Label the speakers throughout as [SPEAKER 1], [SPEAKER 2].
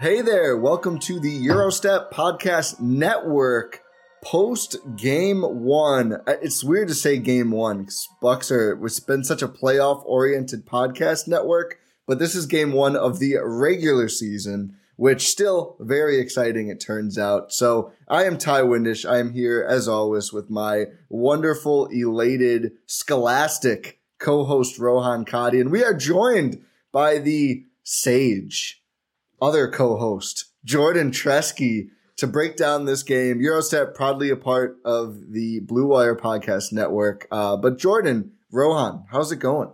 [SPEAKER 1] Hey there, welcome to the Eurostep Podcast Network post game one. Uh, It's weird to say game one because Bucks are, it's been such a playoff oriented podcast network, but this is game one of the regular season, which still very exciting, it turns out. So I am Ty Windish. I am here as always with my wonderful, elated, scholastic co host Rohan Kadi, and we are joined by the sage other co-host Jordan Tresky to break down this game. Eurostep proudly a part of the Blue Wire podcast network. Uh, but Jordan, Rohan, how's it going?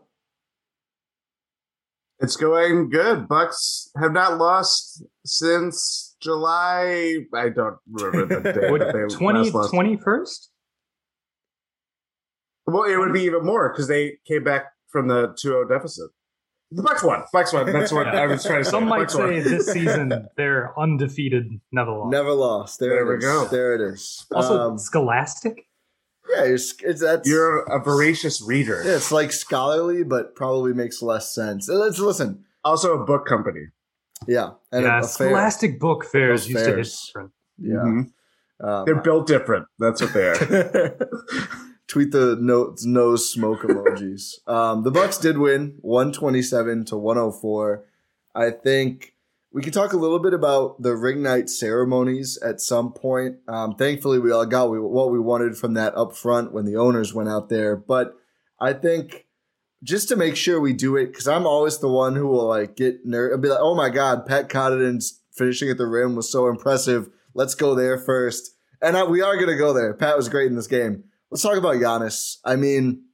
[SPEAKER 2] It's going good. Bucks have not lost since July. I don't remember the day. that
[SPEAKER 3] What, 20, 21st?
[SPEAKER 2] Well, it would be even more because they came back from the 2-0 deficit. The Bucks won. Bucks won. That's what I was trying to say.
[SPEAKER 3] Some might
[SPEAKER 2] Bucks won.
[SPEAKER 3] say this season they're undefeated, never lost.
[SPEAKER 1] Never lost. There,
[SPEAKER 2] There
[SPEAKER 1] it
[SPEAKER 2] we
[SPEAKER 1] is.
[SPEAKER 2] go.
[SPEAKER 1] There it is.
[SPEAKER 3] Also,
[SPEAKER 1] Um,
[SPEAKER 3] scholastic.
[SPEAKER 1] yeah, it's, it's that's
[SPEAKER 2] You're a voracious reader.
[SPEAKER 1] yeah, it's like scholarly, but probably makes less sense. Uh, Let's listen.
[SPEAKER 2] Also a book company.
[SPEAKER 1] Yeah, and
[SPEAKER 3] yeah,
[SPEAKER 1] a, a fair.
[SPEAKER 3] scholastic book fairs
[SPEAKER 1] Those
[SPEAKER 3] used to hit different.
[SPEAKER 1] Yeah,
[SPEAKER 2] Mhm.
[SPEAKER 1] Um,
[SPEAKER 2] They're built different. That's what they are.
[SPEAKER 1] Tweet the nose, nose smoke emojis. Um, the Bucks did win, one twenty seven to one hundred four. I think we can talk a little bit about the ring night ceremonies at some point. Um, thankfully, we all got what we wanted from that up front when the owners went out there. But I think just to make sure we do it, because I'm always the one who will like get nerd and be like, "Oh my God, Pat Connaughton's finishing at the rim was so impressive. Let's go there first. And I, we are going to go there. Pat was great in this game. Let's talk about Giannis. I mean,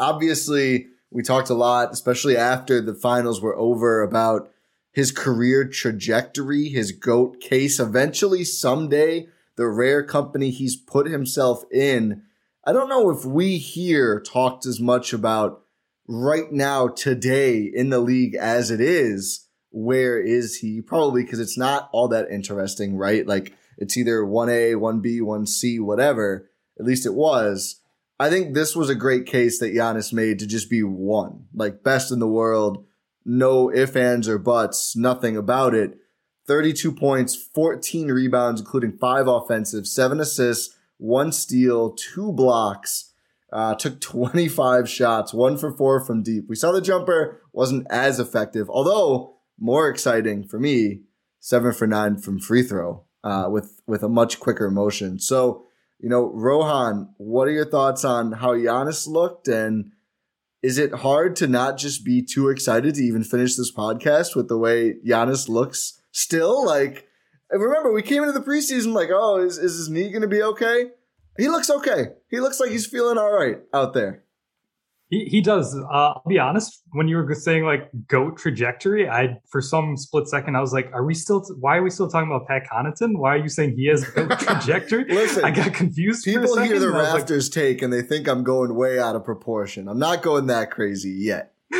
[SPEAKER 1] obviously, we talked a lot, especially after the finals were over, about his career trajectory, his GOAT case. Eventually, someday, the rare company he's put himself in. I don't know if we here talked as much about right now, today in the league as it is. Where is he? Probably because it's not all that interesting, right? Like it's either 1A, 1B, 1C, whatever. At least it was. I think this was a great case that Giannis made to just be one, like best in the world. No ifs, ands, or buts, nothing about it. 32 points, 14 rebounds, including five offensive, seven assists, one steal, two blocks. Uh, took 25 shots, one for four from deep. We saw the jumper wasn't as effective, although more exciting for me, seven for nine from free throw uh, with with a much quicker motion. So, you know, Rohan, what are your thoughts on how Giannis looked, and is it hard to not just be too excited to even finish this podcast with the way Giannis looks still? Like, remember we came into the preseason like, oh, is is his knee going to be okay? He looks okay. He looks like he's feeling all right out there.
[SPEAKER 3] He, he does. Uh, I'll be honest. When you were saying like goat trajectory, I for some split second I was like, "Are we still? why are we still talking about Pat Connaughton? Why are you saying he has goat trajectory?"
[SPEAKER 1] Listen,
[SPEAKER 3] I got confused. for a
[SPEAKER 1] People hear the
[SPEAKER 3] and like,
[SPEAKER 1] take and they think I'm going way out of proportion. I'm not going that crazy yet.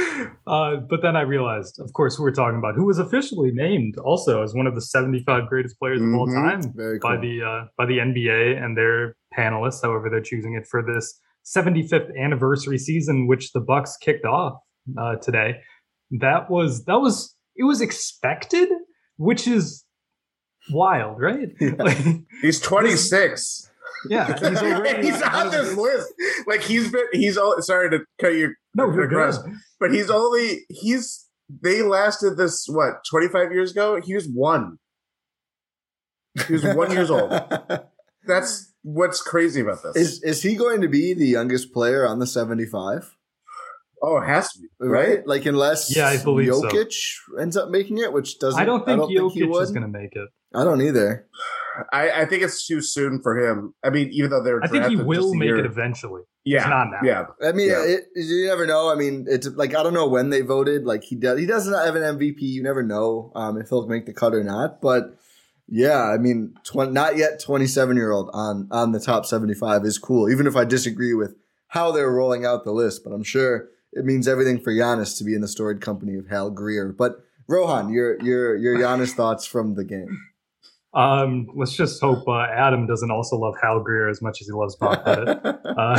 [SPEAKER 3] uh, but then I realized, of course, we were talking about who was officially named also as one of the 75 greatest players of all
[SPEAKER 2] Mhm.
[SPEAKER 3] time
[SPEAKER 1] Very
[SPEAKER 3] by the uh, by the NBA and their panelists. However, they're choosing it for this 75th anniversary season, which the Bucks kicked off uh, today. That was that was it was expected, which is wild, right? Like,
[SPEAKER 2] He's 26.
[SPEAKER 3] yeah, he's already
[SPEAKER 2] he's on this list. Like he's been. He's all. Sorry to cut you.
[SPEAKER 3] No, you're
[SPEAKER 2] across,
[SPEAKER 3] good.
[SPEAKER 2] But he's only. He's. They lasted this what 25 years ago. He was one. He was one years old. That's what's crazy about this.
[SPEAKER 1] Is is he going to be the youngest player on the 75?
[SPEAKER 2] oh, it has to be
[SPEAKER 1] Right? Like unless
[SPEAKER 3] Yeah, I believe so.
[SPEAKER 1] Jokic ends up making it, which doesn't
[SPEAKER 3] I don't think
[SPEAKER 1] he
[SPEAKER 3] Jokic
[SPEAKER 1] would.
[SPEAKER 3] is going to make it.
[SPEAKER 1] I don't either.
[SPEAKER 2] I, I think it's too soon for him. I mean, even though they're
[SPEAKER 3] I think he will make
[SPEAKER 2] year-
[SPEAKER 3] it eventually.
[SPEAKER 2] Yeah,
[SPEAKER 3] It's not now.
[SPEAKER 2] Yeah,
[SPEAKER 1] I mean,
[SPEAKER 2] Yeah.
[SPEAKER 1] it, you never know. I mean, it's like I don't know when they voted. Like he does, he doesn't have an MVP. You never know um, if he'll make the cut or not. But yeah, I mean, tw- not yet twenty seven year old on on the top seventy five is cool. Even if I disagree with how they're rolling out the list, but I'm sure it means everything for Giannis to be in the storied company of Hal Greer. But Rohan, your your your Giannis thoughts from the game.
[SPEAKER 3] Um, let's just hope uh, Adam doesn't also love Hal Greer as much as he loves Bob Pettit. Uh,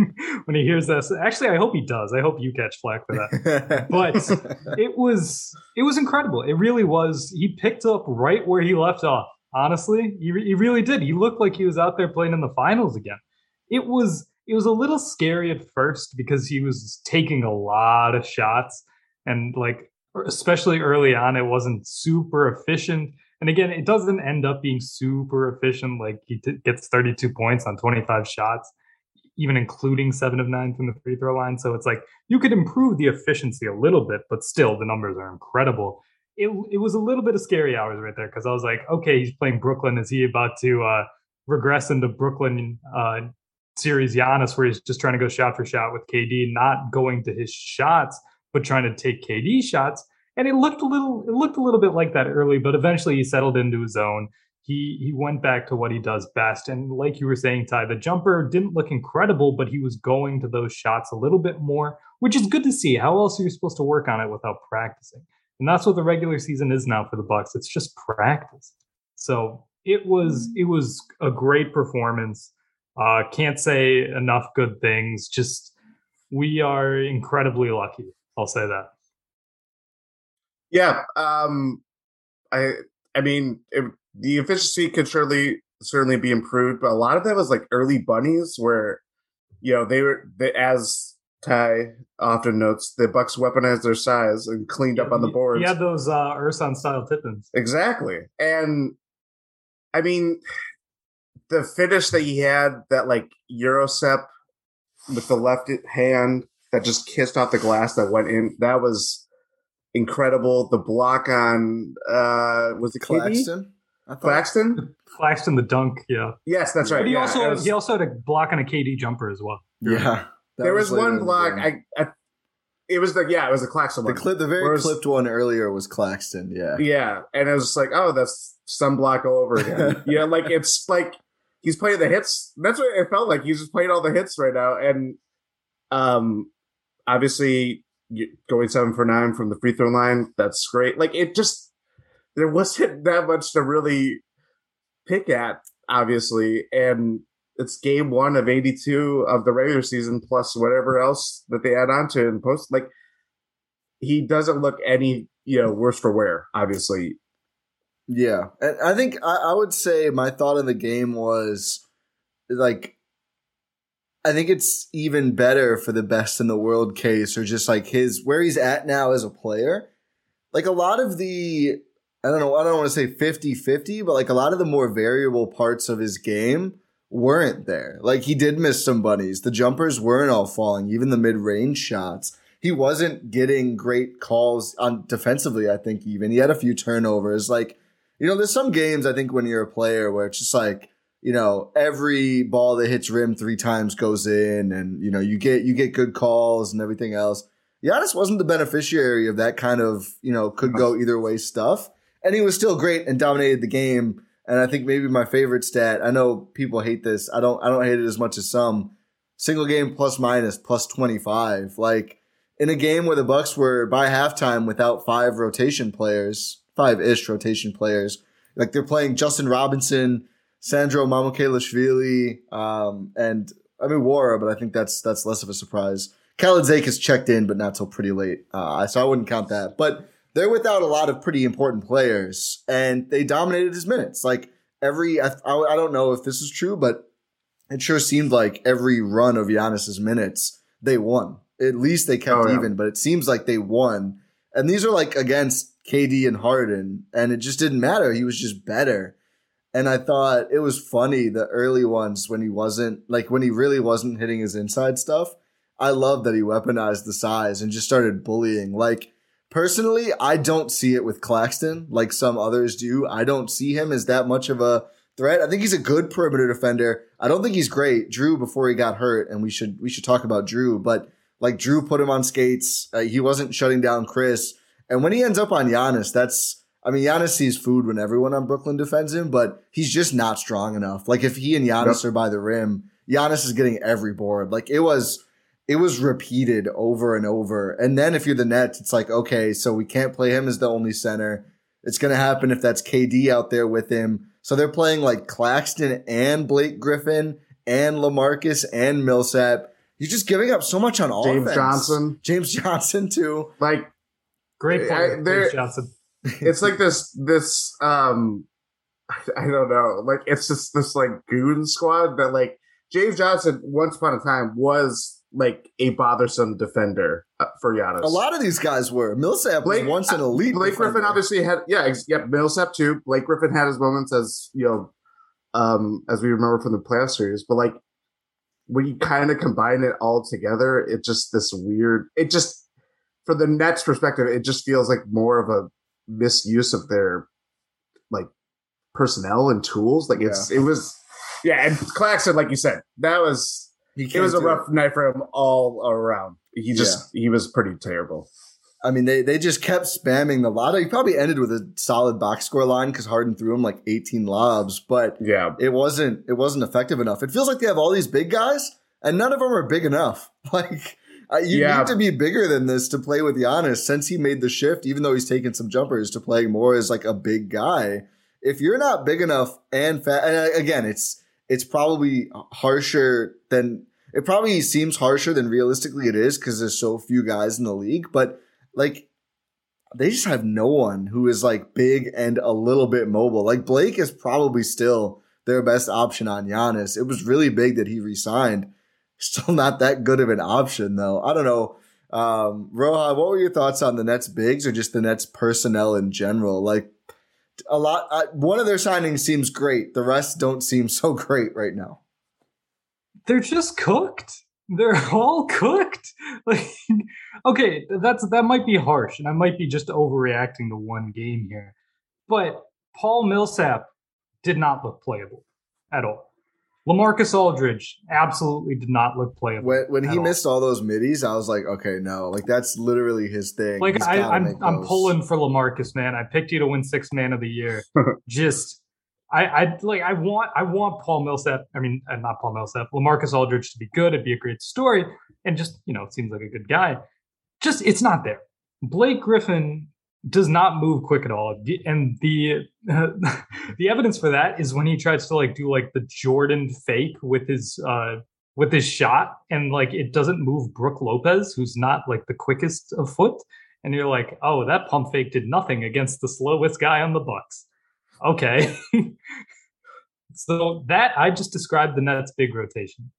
[SPEAKER 3] when he hears this, actually, I hope he does. I hope you catch flack for that. But it was it was incredible. It really was. He picked up right where he left off. Honestly, he, re- he really did. He looked like he was out there playing in the finals again. It was it was a little scary at first because he was taking a lot of shots and like especially early on, it wasn't super efficient. And again, it doesn't end up being super efficient. Like he t- gets 32 points on 25 shots, even including seven of nine from the free throw line. So it's like you could improve the efficiency a little bit, but still the numbers are incredible. It, it was a little bit of scary hours right there because I was like, okay, he's playing Brooklyn. Is he about to uh, regress into Brooklyn uh, series Giannis, where he's just trying to go shot for shot with KD, not going to his shots, but trying to take KD shots? And it looked a little it looked a little bit like that early but eventually he settled into his zone he he went back to what he does best. And like you were saying ty the jumper didn't look incredible but he was going to those shots a little bit more which is good to see. How else are you supposed to work on it without practicing? And that's what the regular season is now for the bucks. It's just practice. So it was it was a great performance. Uh can't say enough good things. Just we are incredibly lucky i'll say that
[SPEAKER 2] Yeah, um, I I mean it, the efficiency could surely certainly be improved, but a lot of that was like early bunnies where you know they were they, as Ty often notes the Bucks weaponized their size and cleaned up on the boards
[SPEAKER 3] He had those uh, Urson style tip-ins.
[SPEAKER 2] exactly, and I mean the finish that he had that like Eurostep with the left hand that just kissed off the glass that went in that was incredible. The block on uh was it
[SPEAKER 1] Claxton. I thought
[SPEAKER 2] Claxton?
[SPEAKER 3] Claxton the dunk, yeah.
[SPEAKER 2] Yes, that's right.
[SPEAKER 3] But he
[SPEAKER 2] yeah,
[SPEAKER 3] also
[SPEAKER 2] was-
[SPEAKER 3] he also had a block on a KD jumper as well.
[SPEAKER 1] Yeah.
[SPEAKER 2] there was,
[SPEAKER 1] later in
[SPEAKER 2] one block. I, I it was the yeah, it was the Claxton
[SPEAKER 1] the
[SPEAKER 2] one.
[SPEAKER 1] clip, the very
[SPEAKER 2] Whereas-
[SPEAKER 1] clipped one earlier was Claxton. Yeah.
[SPEAKER 2] Yeah, and it was just like, oh, that's some block all over again. yeah, like it's like he's playing the hits. That's what it felt like. He's just playing all the hits right now, and um, obviously you- going seven for nine from the free throw line. That's great. Like it just there wasn't that much to really pick at, obviously, and it's game one of 82 of the regular season plus whatever else that they add on to and post like he doesn't look any you know worse for wear obviously
[SPEAKER 1] Yeah, and I think I, I would say my thought of the game was like, I think it's even better for the best in the world case, or just like his where he's at now as a player. Like a lot of the, I don't know, I don't want to say 50 50, but like a lot of the more variable parts of his game weren't there. Like he did miss some bunnies. The jumpers weren't all falling, even the mid range shots. He wasn't getting great calls on defensively, I think, even. He had a few turnovers. Like, you know, there's some games I think when you're a player where it's just like, you know, every ball that hits rim three times goes in and, you know, you get you get good calls and everything else. Giannis wasn't the beneficiary of that kind of, you know, could go either way stuff. And he was still great and dominated the game. And I think maybe my favorite stat, I know people hate this. I don't I don't hate it as much as some. Single game plus minus plus 25. Like in a game where the Bucks were by halftime without five rotation players, five ish rotation players. Like they're playing Justin Robinson, Sandro Mamukelashvili, um, and I mean Nwora, but I think that's that's less of a surprise. Kalaitzakis has checked in, but not till pretty late, uh, so I wouldn't count that. But they're without a lot of pretty important players, and they dominated his minutes. Like every, I, I don't know if this is true, but it sure seemed like every run of Giannis's minutes they won. At least they kept
[SPEAKER 2] Oh, yeah.
[SPEAKER 1] even, but it seems like they won. And these are like against KD and Harden, and it just didn't matter. He was just better. And I thought it was funny the early ones when he wasn't like when he really wasn't hitting his inside stuff. I love that he weaponized the size and just started bullying. Like personally, I don't see it with Claxton like some others do. I don't see him as that much of a threat. I think he's a good perimeter defender. I don't think he's great. Jrue before he got hurt, and we should we should talk about Jrue. But like Jrue put him on skates. Uh, he wasn't shutting down Khris. And when he ends up on Giannis, that's I mean Giannis sees food when everyone on Brooklyn defends him, but he's just not strong enough. Like if he and Giannis
[SPEAKER 2] Yep.
[SPEAKER 1] are by the rim, Giannis is getting every board. Like it was it was repeated over and over. And then if you're the Nets, it's like, okay, so we can't play him as the only center. It's going to happen if that's KD out there with him. So they're playing like Claxton and Blake Griffin and Lamarcus and Millsap. You're just giving up so much on all. Of them.
[SPEAKER 2] James
[SPEAKER 1] offense.
[SPEAKER 2] Johnson.
[SPEAKER 1] James Johnson too.
[SPEAKER 2] Like
[SPEAKER 3] Great
[SPEAKER 2] I-
[SPEAKER 3] point,
[SPEAKER 2] there-
[SPEAKER 3] James Johnson.
[SPEAKER 2] It's like this this um I don't know. Like it's just this like goon squad that like James Johnson once upon a time was like a bothersome defender uh, for Giannis.
[SPEAKER 1] A lot of these guys were. Millsap
[SPEAKER 2] Blake-
[SPEAKER 1] was once an elite.
[SPEAKER 2] Blake Griffin obviously had yeah, ex- yep, Millsap too. Blake Griffin had his moments as you know, um, as we remember from the playoff series, but like when you kind of combine it all together, it just this weird. It just for the Nets perspective, it just feels like more of a misuse of their like personnel and tools. Like it's it was yeah, and Claxton, like you said, that was
[SPEAKER 1] He
[SPEAKER 2] it was a rough night for him all around. He just he was pretty terrible.
[SPEAKER 1] I mean, they they just kept spamming the lotto. He probably ended with a solid box score line because Harden threw him like 18 lobs, but
[SPEAKER 2] Yeah.
[SPEAKER 1] it wasn't it wasn't effective enough. It feels like they have all these big guys, and none of them are big enough. Like uh, you
[SPEAKER 2] Yeah.
[SPEAKER 1] need to be bigger than this to play with Giannis. Since he made the shift, even though he's taken some jumpers to playing more as like a big guy. If you're not big enough and fat, and uh, again, it's it's probably harsher than it probably seems harsher than realistically it is because there's so few guys in the league. But like they just have no one who is like big and a little bit mobile. Like Blake is probably still their best option on Giannis. It was really big that he resigned. Still not that good of an option though. I don't know. Um, Rohan, what were your thoughts on the Nets bigs or just the Nets personnel in general? Like a lot, uh, one of their signings seems great. The rest don't seem so great right now.
[SPEAKER 3] they're just cooked. They're all cooked. Like, okay, that's that might be harsh, and I might be just overreacting to one game here. But Paul Millsap did not look playable at all. Lamarcus Aldridge absolutely did not look playable.
[SPEAKER 1] When when he
[SPEAKER 3] all.
[SPEAKER 1] missed all those middies, I was like, okay, no, like that's literally his thing.
[SPEAKER 3] like I,
[SPEAKER 1] gotta
[SPEAKER 3] I'm I'm pulling for Lamarcus, man. I picked you to win six man of the year. Just I I like I want I want Paul Millsap. I mean, uh, not Paul Millsap. Lamarcus Aldridge to be good. It'd be a great story, and just you know, it seems like a good guy. Just it's not there. Blake Griffin does not move quick at all, and the the evidence for that is when he tries to like do like the Jordan fake with his uh with his shot, and like it doesn't move Brook Lopez, who's not like the quickest of foot, and you're like, oh, that pump fake did nothing against the slowest guy on the Bucks. Okay, so that I just described the Nets' big rotation.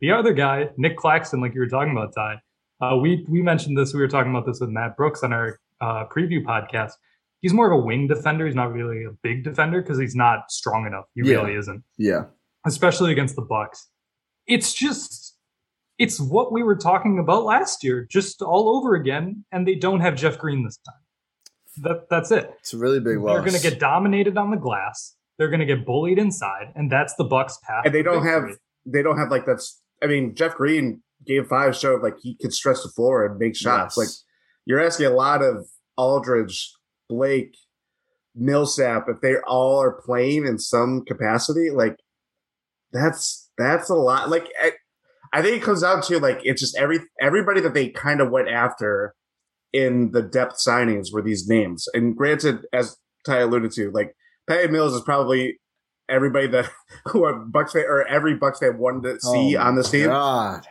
[SPEAKER 3] The other guy, Nic Claxton, like you were talking about, Ty. Uh, we we mentioned this. We were talking about this with Matt Brooks on our uh, preview podcast. He's more of a wing defender. He's not really a big defender because he's not strong enough. He
[SPEAKER 1] Yeah.
[SPEAKER 3] really isn't,
[SPEAKER 1] Yeah,
[SPEAKER 3] especially against the Bucks. It's just it's what we were talking about last year, just all over again. And they don't have Jeff Green this time. That that's it.
[SPEAKER 1] it's a really big loss.
[SPEAKER 3] They're going to get dominated on the glass. They're going to get bullied inside, and that's the Bucks' path.
[SPEAKER 2] and they don't have they don't have like that's I mean Jeff Green game five showed like he could stretch the floor and make shots.
[SPEAKER 1] Yes.
[SPEAKER 2] Like you're asking a lot of Aldridge, Blake, Millsap if they all are playing in some capacity. Like that's that's a lot. Like I, I think it comes down to like it's just every everybody that they kind of went after in the depth signings were these names. And granted, as Ty alluded to, like Patty Mills is probably everybody that who are Bucks fan or every Bucks fan wanted to see
[SPEAKER 1] Oh
[SPEAKER 2] on this team.
[SPEAKER 1] God.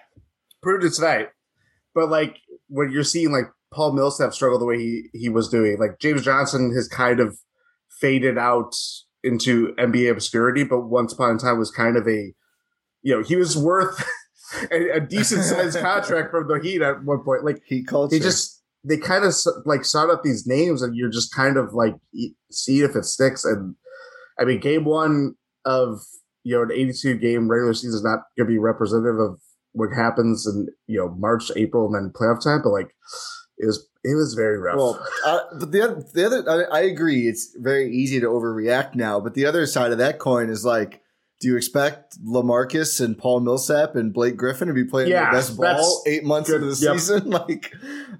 [SPEAKER 2] Proved it tonight. But like when you're seeing like Paul Millsap struggle the way he he was doing, like James Johnson has kind of faded out into NBA obscurity, but once upon a time was kind of a you know, he was worth a, a decent sized contract from the Heat at one point. Like
[SPEAKER 1] he culture.
[SPEAKER 2] they just they kind of like sought up these names and you're just kind of like see if it sticks and i mean game one of you know an 82 game regular season is not going to be representative of what happens in you know march april and then playoff time but like it was it was very rough
[SPEAKER 1] Well, uh, but the other, the other, I, I agree. It's very easy to overreact now. But the other side of that coin is like, do you expect Lamarcus and Paul Millsap and Blake Griffin to be playing
[SPEAKER 2] Yeah,
[SPEAKER 1] their best ball eight months
[SPEAKER 2] good.
[SPEAKER 1] into the
[SPEAKER 2] Yep.
[SPEAKER 1] season? Like,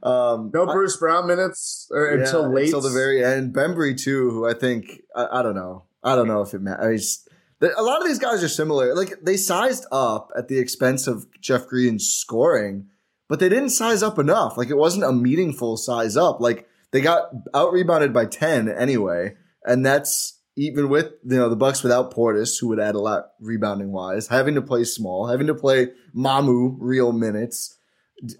[SPEAKER 1] um,
[SPEAKER 2] no
[SPEAKER 1] I-
[SPEAKER 2] bruce brown minutes uh,
[SPEAKER 1] yeah,
[SPEAKER 2] until late
[SPEAKER 1] until the very end. Bembry too, who I think I, I don't know. I don't know if it matters. I mean, it's- the- a lot of these guys are similar. Like they sized up at the expense of Jeff Green's scoring, but they didn't size up enough. Like it wasn't a meaningful size up. Like they got out rebounded by ten anyway, and that's even with you know the Bucks without Portis, who would add a lot rebounding wise, having to play small, having to play Mamu real minutes.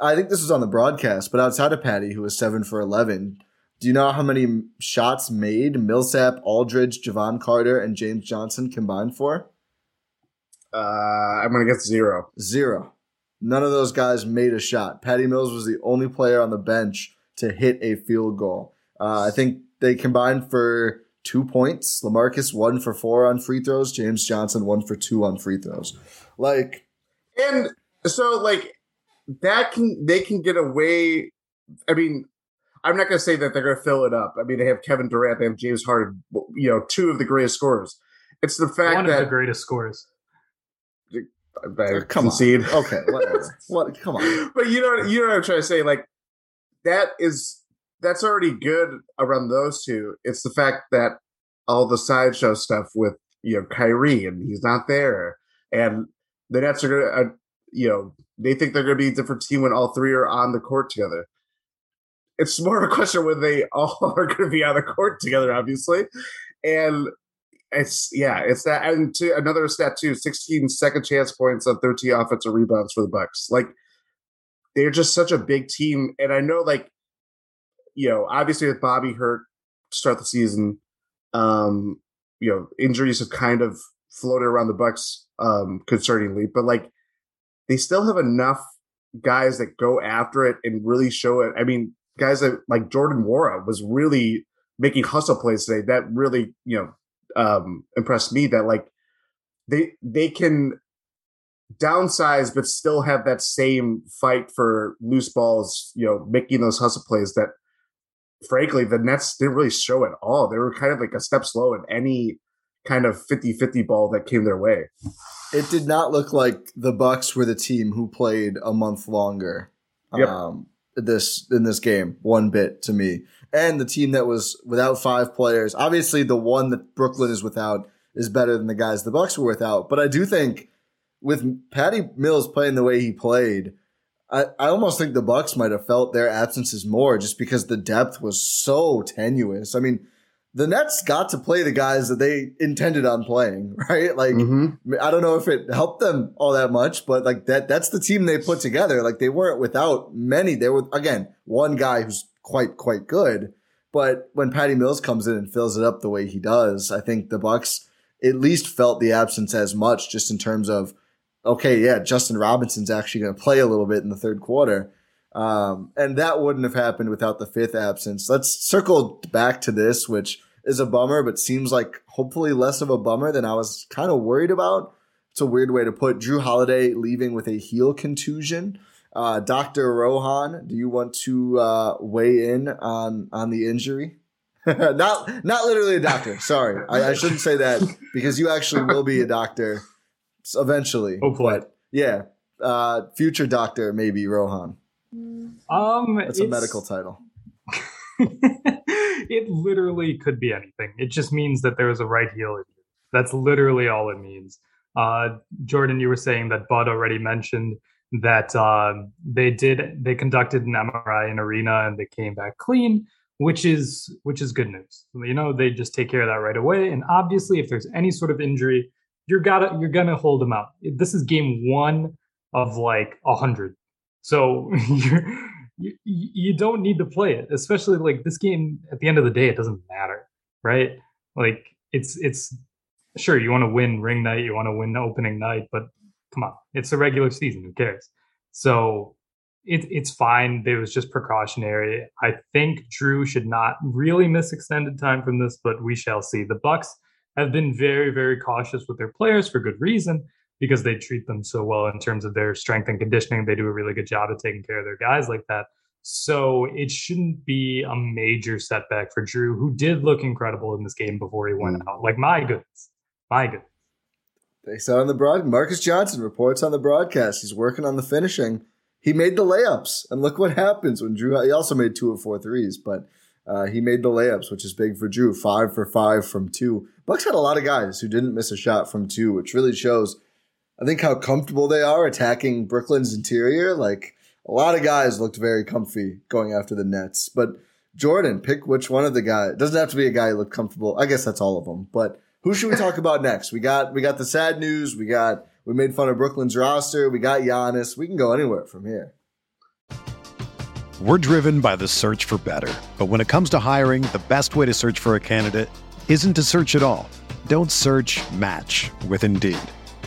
[SPEAKER 1] I think this was on the broadcast, but outside of Patty, who was seven for eleven, do you know how many shots made Millsap, Aldridge, Jevon Carter, and James Johnson combined for?
[SPEAKER 2] uh i'm gonna get zero
[SPEAKER 1] Zero. None of those guys made a shot. Patty Mills was the only player on the bench to hit a field goal. Uh, I think they combined for two points. Lamarcus one for four on free throws. James Johnson one for two on free throws. Like
[SPEAKER 2] and so like that can they can get away i mean i'm not going to say that they're going to fill it up i mean they have kevin durant they have james harden you know two of the greatest scorers it's the fact
[SPEAKER 3] One of
[SPEAKER 2] that
[SPEAKER 3] the greatest scores.
[SPEAKER 2] I
[SPEAKER 1] come
[SPEAKER 2] concede.
[SPEAKER 1] on. Okay, whatever. what? Come on.
[SPEAKER 2] but you know you know what i'm trying to say like that is that's already good around those two it's the fact that all the sideshow stuff with you know Kyrie and he's not there and the nets are gonna uh, you know they think they're gonna be a different team when all three are on the court together it's more of a question when they all are gonna be on the court together obviously and it's yeah it's that and to another stat too 16 second chance points on 13 offensive rebounds for the bucks like they're just such a big team. And I know, like, you know, obviously with Bobby hurt start the season, um, you know, injuries have kind of floated around the Bucks um concerningly, but like they still have enough guys that go after it and really show it. I mean, guys that like Jordan Nwora was really making hustle plays today. That really, you know, um impressed me that like they they can downsize but still have that same fight for loose balls, you know, making those hustle plays that frankly the Nets didn't really show at all. They were kind of like a step slow in any kind of 50-50 ball that came their way.
[SPEAKER 1] It did not look like the Bucks were the team who played a month longer.
[SPEAKER 2] Yep.
[SPEAKER 1] Um, this in this game, one bit to me, and the team that was without five players. Obviously, the one that Brooklyn is without is better than the guys the Bucks were without. But I do think with Patty Mills playing the way he played, I, I almost think the Bucks might have felt their absences more just because the depth was so tenuous. I mean, the Nets got to play the guys that they intended on playing, right? Like I don't know if it helped them all that much, but like that that's the team they put together. Like they weren't without many. They were again, one guy who's quite quite good. But when Patty Mills comes in and fills it up the way he does, I think the Bucks at least felt the absence as much just in terms of okay, yeah, Justin Robinson's actually going to play a little bit in the third quarter. Um, and that wouldn't have happened without the fifth absence. Let's circle back to this, which is a bummer, but seems like hopefully less of a bummer than I was kind of worried about. It's a weird way to put Jrue Holiday leaving with a heel contusion. Uh, Dr. Rohan, do you want to uh, weigh in on on the injury? not not literally a doctor. Sorry, I, I shouldn't say that because you actually will be a doctor eventually.
[SPEAKER 3] Hopefully.
[SPEAKER 1] But yeah, uh, future doctor maybe Rohan.
[SPEAKER 3] Um,
[SPEAKER 1] That's a
[SPEAKER 3] it's-
[SPEAKER 1] medical title.
[SPEAKER 3] it literally could be anything. It just means that there's a right heel. That's literally all it means. Uh, Jordan, you were saying that Bud already mentioned that uh, they did they conducted an MRI in arena and they came back clean, which is which is good news. You know, they just take care of that right away. And obviously, if there's any sort of injury, you're gotta you're gonna hold them out. This is game one of like a hundred, so you're. You, you don't need to play it, especially like this game. At the end of the day, it doesn't matter, right? Like it's it's sure you want to win ring night, you want to win opening night, but come on, it's a regular season. Who cares? So it, it's fine. It was just precautionary. I think Jrue should not really miss extended time from this, but we shall see. The Bucks have been very, very cautious with their players for good reason because they treat them so well in terms of their strength and conditioning. They do a really good job of taking care of their guys like that. So it shouldn't be a major setback for Jrue, who did look incredible in this game before he went mm. out. Like my goodness, my goodness.
[SPEAKER 1] They said on the broad. Marques Johnson reports on the broadcast. He's working on the finishing. He made the layups, and look what happens when Jrue. He also made two of four threes, but uh, he made the layups, which is big for Jrue. Five for five from two. Bucks had a lot of guys who didn't miss a shot from two, which really shows. I think how comfortable they are attacking Brooklyn's interior. Like a lot of guys looked very comfy going after the Nets, but Jordan, pick which one of the guys. It doesn't have to be a guy who looked comfortable. I guess that's all of them, but who should we talk about next? We got we got the sad news. We got we made fun of Brooklyn's roster. We got Giannis. We can go anywhere from here.
[SPEAKER 4] We're driven by the search for better, but when it comes to hiring, the best way to search for a candidate isn't to search at all. Don't search. Match with Indeed.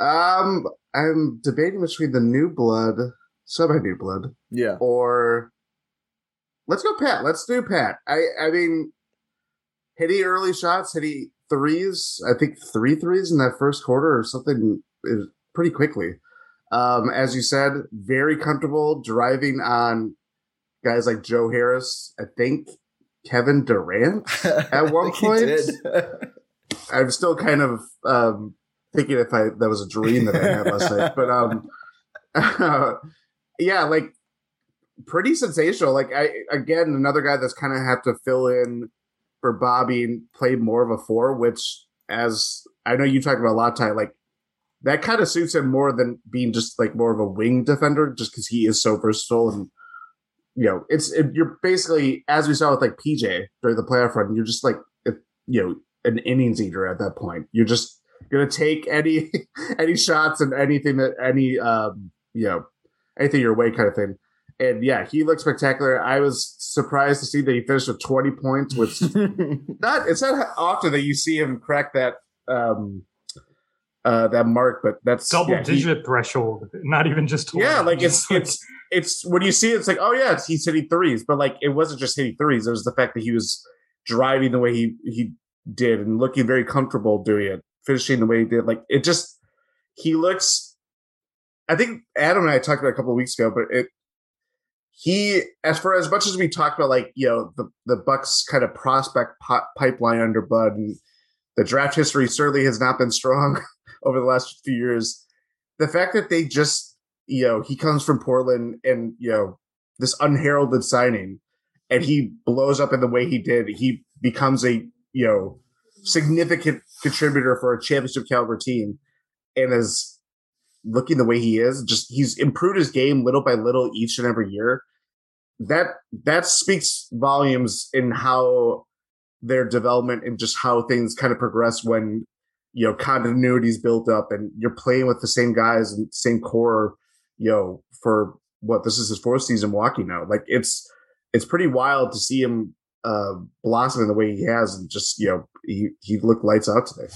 [SPEAKER 2] Um, I'm debating between the new blood, semi new blood,
[SPEAKER 1] yeah,
[SPEAKER 2] or let's go Pat. Let's do Pat. I I mean, hitting early shots, Hit hitting threes. I think three threes in that first quarter or something is pretty quickly. Um, as you said, very comfortable driving on guys like Joe Harris. I think Kevin Durant at one point. I'm still kind of um, thinking if I that was a dream that I had last night. But um, uh, yeah, like pretty sensational. Like I again another guy that's kind of have to fill in for Bobby and play more of a four, which as I know you talked about a lot, Ty, like that kind of suits him more than being just like more of a wing defender, just because he is so versatile and you know it's it, you're basically as we saw with like PJ during the playoff run, you're just like you know an innings eater at that point. You're just gonna take any any shots and anything that any um you know anything your way kind of thing. And yeah, he looked spectacular. I was surprised to see that he finished with 20 points, which not it's not often that you see him crack that um uh that mark, but that's
[SPEAKER 3] double yeah, digit he, threshold, not even just
[SPEAKER 2] 20. Yeah, like it's it's it's when you see it, it's like, oh yeah, he's hitting threes, but like it wasn't just hitting threes, it was the fact that he was driving the way he he did and looking very comfortable doing it finishing the way he did. Like it just, he looks. I think Adam and I talked about a couple of weeks ago, but it he as for as much as we talked about like you know the the Bucks kind of prospect pipeline under Bud and the draft history certainly has not been strong. over the last few years. The fact that they just, you know, he comes from Portland and, you know, this unheralded signing and he blows up in the way he did. He becomes a, you know, significant contributor for a championship caliber team and is looking the way he is. Just he's improved his game little by little each and every year. That that speaks volumes in how their development and just how things kind of progress when you know continuity is built up and you're playing with the same guys and same core you know for what this is his fourth season walking now like it's it's pretty wild to see him uh blossom in the way he has and just you know he he looked lights out today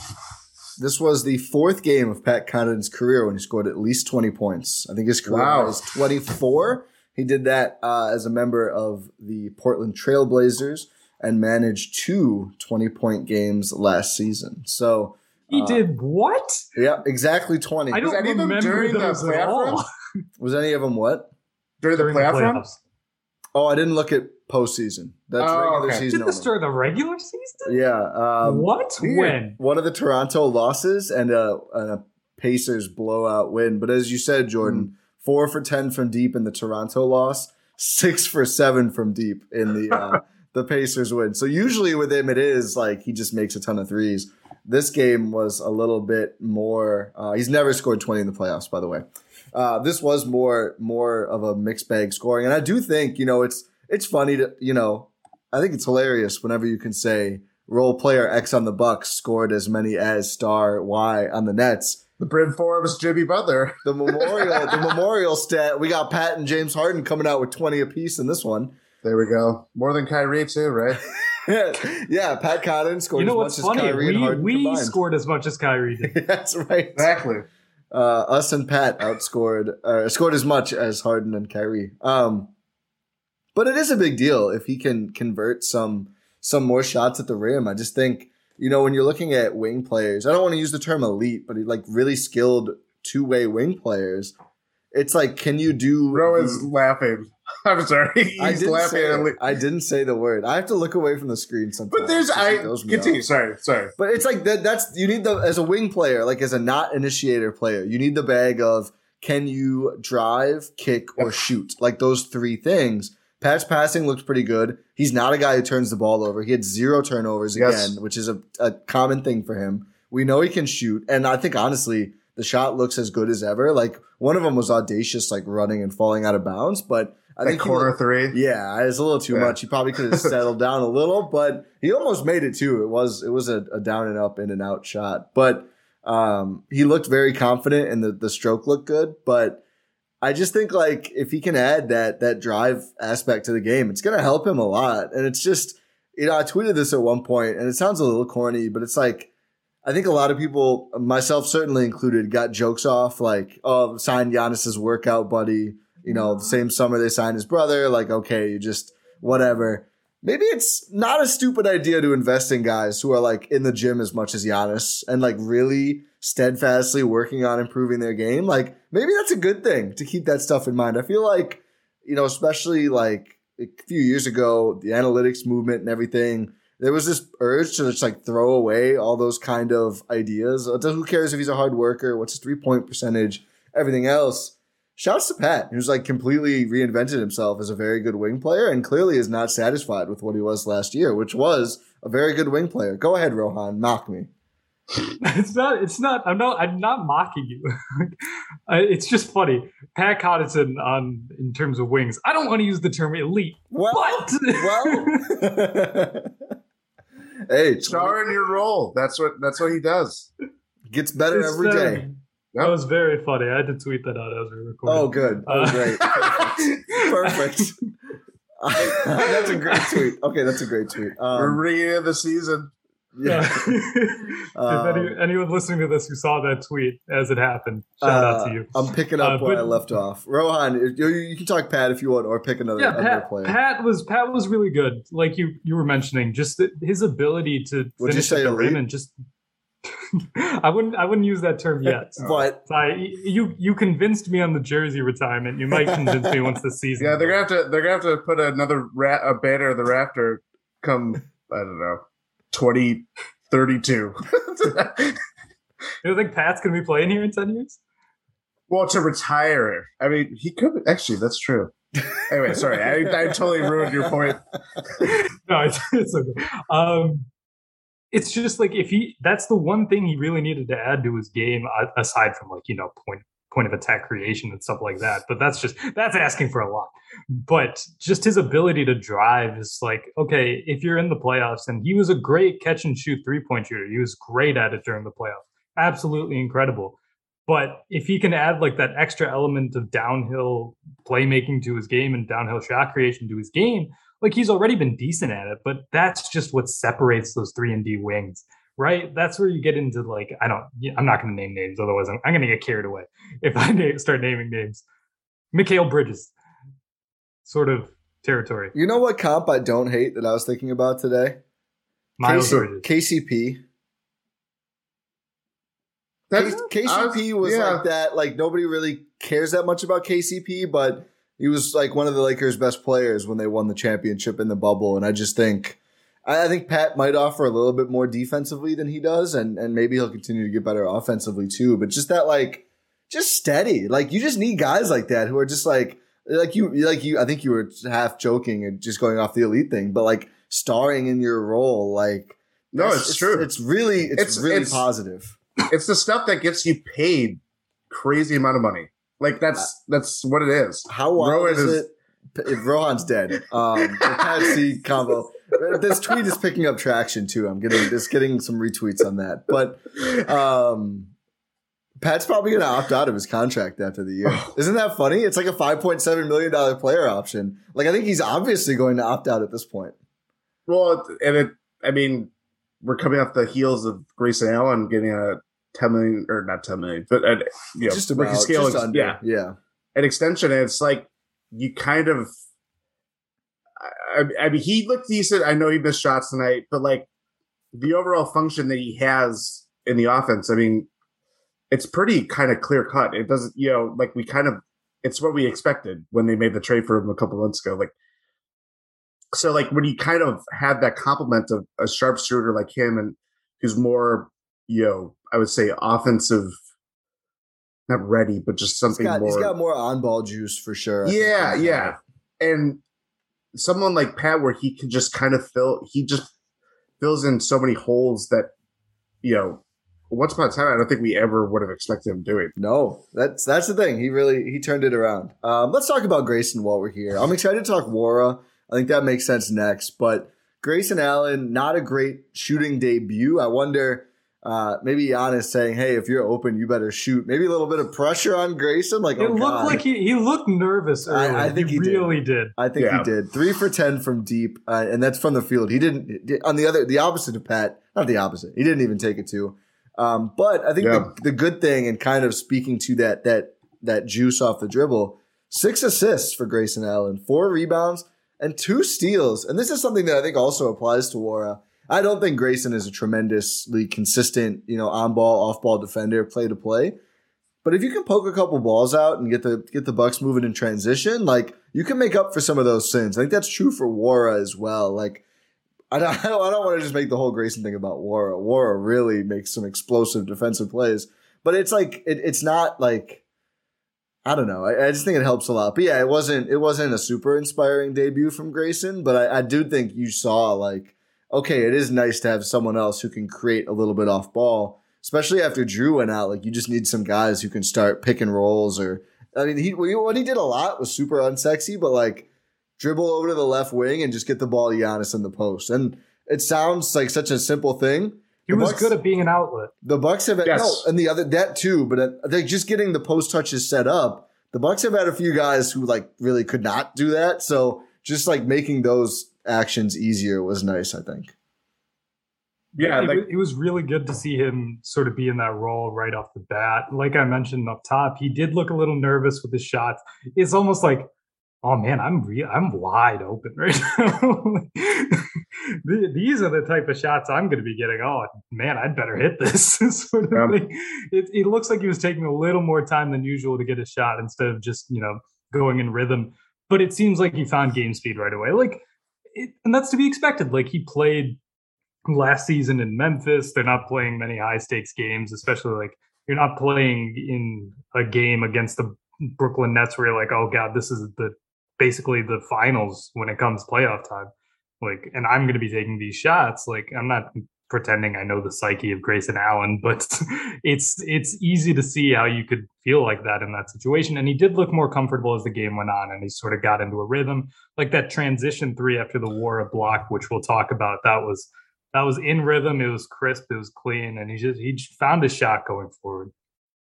[SPEAKER 1] This was the fourth game of Pat Connaughton's career when he scored at least 20 points. I think his career
[SPEAKER 2] Wow.
[SPEAKER 1] was 24. He did that uh, as a member of the Portland Trailblazers and managed two 20 point games last season. So,
[SPEAKER 3] He
[SPEAKER 1] Uh,
[SPEAKER 3] did what?
[SPEAKER 1] yeah, exactly 20.
[SPEAKER 3] I don't
[SPEAKER 2] any of them
[SPEAKER 3] remember
[SPEAKER 2] during the
[SPEAKER 3] at
[SPEAKER 2] playoff
[SPEAKER 3] all.
[SPEAKER 2] run?
[SPEAKER 1] Was any of them what?
[SPEAKER 2] during the
[SPEAKER 3] During
[SPEAKER 2] playoff run
[SPEAKER 1] Oh, I didn't look at postseason. That's
[SPEAKER 2] Oh,
[SPEAKER 1] regular
[SPEAKER 2] okay.
[SPEAKER 1] season.
[SPEAKER 3] Did this during the regular season?
[SPEAKER 1] Yeah. Um,
[SPEAKER 3] what?
[SPEAKER 2] weird.
[SPEAKER 3] When?
[SPEAKER 1] one of the Toronto losses and a, a Pacers blowout win. But as you said, Jordan, four for ten from deep in the Toronto loss, six for seven from deep in the uh, the Pacers win. So usually with him, it is like he just makes a ton of threes. This game was a little bit more. Uh, he's never scored twenty in the playoffs, by the way. Uh, this was more more of a mixed bag scoring, and I do think you know it's it's funny to you know I think it's hilarious whenever you can say role player X on the Bucks scored as many as star Y on the Nets.
[SPEAKER 2] the Bryn Forbes Jimmy Butler
[SPEAKER 1] The memorial, the memorial stat. We got Pat and James Harden coming out with twenty apiece in this one.
[SPEAKER 2] there we go more than Kyrie too right
[SPEAKER 1] yeah, Pat Connaughton scored
[SPEAKER 3] You know
[SPEAKER 1] as
[SPEAKER 3] what's
[SPEAKER 1] much
[SPEAKER 3] funny?
[SPEAKER 1] as Kyrie and
[SPEAKER 3] We,
[SPEAKER 1] Harden
[SPEAKER 3] we
[SPEAKER 1] combined.
[SPEAKER 3] scored as much as Kyrie did.
[SPEAKER 1] That's right.
[SPEAKER 2] exactly
[SPEAKER 1] Uh, us and Pat outscored, uh, scored as much as Harden and Kyrie. Um, but it is a big deal if he can convert some some more shots at the rim. I just think you know when you're looking at wing players, I don't want to use the term elite, but like really skilled two way wing players. It's like, can you do?
[SPEAKER 2] Rohan's laughing I'm sorry he's
[SPEAKER 1] I didn't,
[SPEAKER 2] laughing
[SPEAKER 1] say
[SPEAKER 2] le-
[SPEAKER 1] I didn't say the word. I have to look away from the screen sometimes.
[SPEAKER 2] but there's I
[SPEAKER 1] it throws me
[SPEAKER 2] continue sorry sorry
[SPEAKER 1] But it's like that. That's you need the as a wing player, like as a not initiator player, you need the bag of can you drive, kick, or shoot, like those three things. Pat's passing looks pretty good. He's not a guy who turns the ball over. He had zero turnovers
[SPEAKER 2] Yes.
[SPEAKER 1] again, which is a, a common thing for him. We know he can shoot, and I think honestly, the shot looks as good as ever. Like one of them was audacious, like running and falling out of bounds, but I
[SPEAKER 2] that
[SPEAKER 1] think
[SPEAKER 2] corner three
[SPEAKER 1] yeah, it's a little too
[SPEAKER 2] Yeah.
[SPEAKER 1] much. He probably could have settled down a little, but he almost made it too. It was it was a, a down and up, in and out shot. But um, he looked very confident, and the the stroke looked good. But I just think like if he can add that that drive aspect to the game, it's gonna help him a lot. And it's just you know I tweeted this at one point, and it sounds a little corny, but it's like. I think a lot of people, myself certainly included, got jokes off like, "Oh, signed Giannis's workout buddy." You know, the same summer they signed his brother. Like, okay, you just whatever. Maybe it's not a stupid idea to invest in guys who are like in the gym as much as Giannis and like really steadfastly working on improving their game. Like, maybe that's a good thing to keep that stuff in mind. I feel like, you know, especially like a few years ago, the analytics movement and everything, there was this urge to just like throw away all those kind of ideas. Uh, Who cares if he's a hard worker? What's his three point percentage? Everything else. Shouts to Pat, who's like completely reinvented himself as a very good wing player and clearly is not satisfied with what he was last year, which was a very good wing player. Go ahead, Rohan, mock me.
[SPEAKER 3] it's not. It's not. I'm not. I'm not mocking you. It's just funny. Pat Connaughton on in terms of wings. I don't want to use the term elite.
[SPEAKER 1] Well,
[SPEAKER 3] What?
[SPEAKER 1] well. hey,
[SPEAKER 2] star in your role that's what that's what he does
[SPEAKER 1] gets better
[SPEAKER 3] It's
[SPEAKER 1] every
[SPEAKER 3] very-
[SPEAKER 1] day.
[SPEAKER 3] That was very funny. I had to tweet that out as we recorded.
[SPEAKER 1] Oh, good. Oh,
[SPEAKER 3] Uh,
[SPEAKER 1] great. Perfect. Perfect. that's a great tweet. Okay, that's a great tweet.
[SPEAKER 2] we're
[SPEAKER 1] Um,
[SPEAKER 2] ringing in the season
[SPEAKER 3] Yeah.
[SPEAKER 1] Yeah.
[SPEAKER 3] if any,
[SPEAKER 1] Um,
[SPEAKER 3] anyone listening to this who saw that tweet as it happened, shout out
[SPEAKER 1] Uh,
[SPEAKER 3] to you.
[SPEAKER 1] I'm picking up
[SPEAKER 3] Uh,
[SPEAKER 1] where
[SPEAKER 3] but-
[SPEAKER 1] I left off. Rohan, you, you can talk Pat if you want, or pick another,
[SPEAKER 3] Yeah,
[SPEAKER 1] other
[SPEAKER 3] Pat,
[SPEAKER 1] player.
[SPEAKER 3] Pat was Pat was really good. Like you you were mentioning, just the, his ability to
[SPEAKER 1] Would you
[SPEAKER 3] finish
[SPEAKER 1] say
[SPEAKER 3] at the rim and just. I wouldn't. I wouldn't use that term yet.
[SPEAKER 1] but
[SPEAKER 3] I, you you convinced me on the jersey retirement. You might convince me once this season.
[SPEAKER 2] yeah they're gonna have to they're gonna have to put another ra- a banner of the rafter come i don't know 2032
[SPEAKER 3] You don't think Pat's gonna be playing here in ten years?
[SPEAKER 2] Well, to retire. I mean, he could actually. That's true. Anyway, sorry, I, I totally ruined your point.
[SPEAKER 3] no, it's, it's okay. Um, it's just like if he that's the one thing he really needed to add to his game aside from like you know point point of attack creation and stuff like that but that's just that's asking for a lot. But just his ability to drive is like okay if you're in the playoffs and he was a great catch and shoot three point shooter he was great at it during the playoffs absolutely incredible. But if he can add like that extra element of downhill playmaking to his game and downhill shot creation to his game like he's already been decent at it, but that's just what separates those three and D wings, right? That's where you get into like I don't, I'm not going to name names, otherwise I'm, I'm going to get carried away if I name, start naming names. Mikal Bridges, sort of territory.
[SPEAKER 1] You know what comp I don't hate that I was thinking about today?
[SPEAKER 3] Miles
[SPEAKER 1] KC,
[SPEAKER 3] Bridges.
[SPEAKER 1] KCP.
[SPEAKER 2] That's,
[SPEAKER 1] KCP was
[SPEAKER 2] yeah.
[SPEAKER 1] like that. Like nobody really cares that much about KCP, but he was like one of the Lakers' best players when they won the championship in the bubble. And I just think, I think Pat might offer a little bit more defensively than he does, and and maybe he'll continue to get better offensively too. But just that like, just steady. Like you just need guys like that who are just like like you like you. I think you were half joking and just going off the elite thing, but like starring in your role, like
[SPEAKER 2] no, it's,
[SPEAKER 1] it's
[SPEAKER 2] true.
[SPEAKER 1] It's really it's,
[SPEAKER 2] It's-
[SPEAKER 1] really positive.
[SPEAKER 2] it's the stuff that gets you paid crazy amount of money. Like that's that's what it is.
[SPEAKER 1] How wild
[SPEAKER 2] Rohan
[SPEAKER 1] is,
[SPEAKER 2] is-
[SPEAKER 1] it? If Rohan's dead, um, the Pat C combo. This tweet is picking up traction too. I'm getting just getting some retweets on that. But um, Pat's probably going to opt out of his contract after the year. Isn't that funny? It's like a 5.7 million dollar player option. Like I think he's obviously going to opt out at this point.
[SPEAKER 2] Well, and it. I mean, we're coming off the heels of Grayson Allen getting a ten million or not ten million, but uh, you know,
[SPEAKER 1] just about
[SPEAKER 2] rookie scale,
[SPEAKER 1] just under.
[SPEAKER 2] yeah,
[SPEAKER 1] yeah.
[SPEAKER 2] an extension. And it's like you kind of. I, I mean, he looked decent. I know he missed shots tonight, but like the overall function that he has in the offense, I mean, it's pretty kind of clear cut. It doesn't, you know, like we kind of, it's what we expected when they made the trade for him a couple months ago. Like, so like when you kind of have that complement of a sharpshooter like him and who's more, you know, I would say offensive, not ready, but just
[SPEAKER 1] He's
[SPEAKER 2] something
[SPEAKER 1] got,
[SPEAKER 2] more.
[SPEAKER 1] he's got more on ball juice for sure.
[SPEAKER 2] Yeah, yeah. and someone like Pat, where he can just kind of fill, he just fills in so many holes that, you know, once upon a time, I don't think we ever would have expected him doing.
[SPEAKER 1] No, that's that's the thing. He really he turned it around. Um, let's talk about Grayson while we're here. I'm excited to talk Nwora. I think that makes sense next. But Grayson Allen, not a great shooting debut. I wonder, uh, maybe Giannis saying, "Hey, if you're open, you better shoot." Maybe a little bit of pressure on Grayson. Like,
[SPEAKER 3] It
[SPEAKER 1] oh
[SPEAKER 3] looked
[SPEAKER 1] God.
[SPEAKER 3] like he, he looked nervous
[SPEAKER 1] I- I think he did.
[SPEAKER 3] really did.
[SPEAKER 1] I think
[SPEAKER 2] Yeah.
[SPEAKER 1] he did three for ten from deep, uh, and that's from the field. He didn't on the other, the opposite of Pat. Not the opposite. He didn't even take it to. Um, but I think
[SPEAKER 2] Yeah.
[SPEAKER 1] the, the good thing, and kind of speaking to that that that juice off the dribble, six assists for Grayson Allen, four rebounds, and two steals. And this is something that I think also applies to Nwora. I don't think Grayson is a tremendously consistent, you know, on ball, off ball defender, play to play. But if you can poke a couple balls out and get the get the Bucks moving in transition, like you can make up for some of those sins. I think that's true for Nwora as well. Like I don't, I don't, don't want to just make the whole Grayson thing about Nwora. Nwora really makes some explosive defensive plays, but it's like it, it's not like I don't know. I, I just think it helps a lot. But yeah, it wasn't it wasn't a super inspiring debut from Grayson, but I, I do think you saw like okay, it is nice to have someone else who can create a little bit off ball, especially after Jrue went out. Like you just need some guys who can start pick and rolls or I mean, he what he did a lot was super unsexy, but like dribble over to the left wing and just get the ball to Giannis in the post. And it sounds like such a simple thing.
[SPEAKER 3] He
[SPEAKER 1] The
[SPEAKER 3] was
[SPEAKER 1] Bucks-
[SPEAKER 3] good at being an outlet.
[SPEAKER 1] The Bucks have
[SPEAKER 2] Yes.
[SPEAKER 1] no, and the other that too, but uh, they're just getting the post touches set up. The Bucks have had a few guys who like really could not do that, so just like making those actions easier was nice. I think.
[SPEAKER 2] Yeah,
[SPEAKER 3] it,
[SPEAKER 2] like,
[SPEAKER 3] wa- it was really good to see him sort of be in that role right off the bat. Like I mentioned up top, he did look a little nervous with his shots. It's almost like, oh man, I'm real, I'm wide open right now. These are the type of shots I'm going to be getting. Oh man, I'd better hit this sort of
[SPEAKER 2] Um,
[SPEAKER 3] thing. It, it looks like he was taking a little more time than usual to get a shot instead of just you know going in rhythm. But it seems like he found game speed right away. Like, it, and that's to be expected. Like he played last season in Memphis. They're not playing many high stakes games, especially like you're not playing in a game against the Brooklyn Nets where you're like, oh god, this is the basically the finals when it comes playoff time. Like, and I'm going to be taking these shots. Like, I'm not pretending I know the psyche of Grayson Allen, but it's it's easy to see how you could feel like that in that situation. And he did look more comfortable as the game went on, and he sort of got into a rhythm. Like that transition three after the Nwora block, which we'll talk about. That was that was in rhythm. It was crisp. It was clean, and he just he found his shot going forward.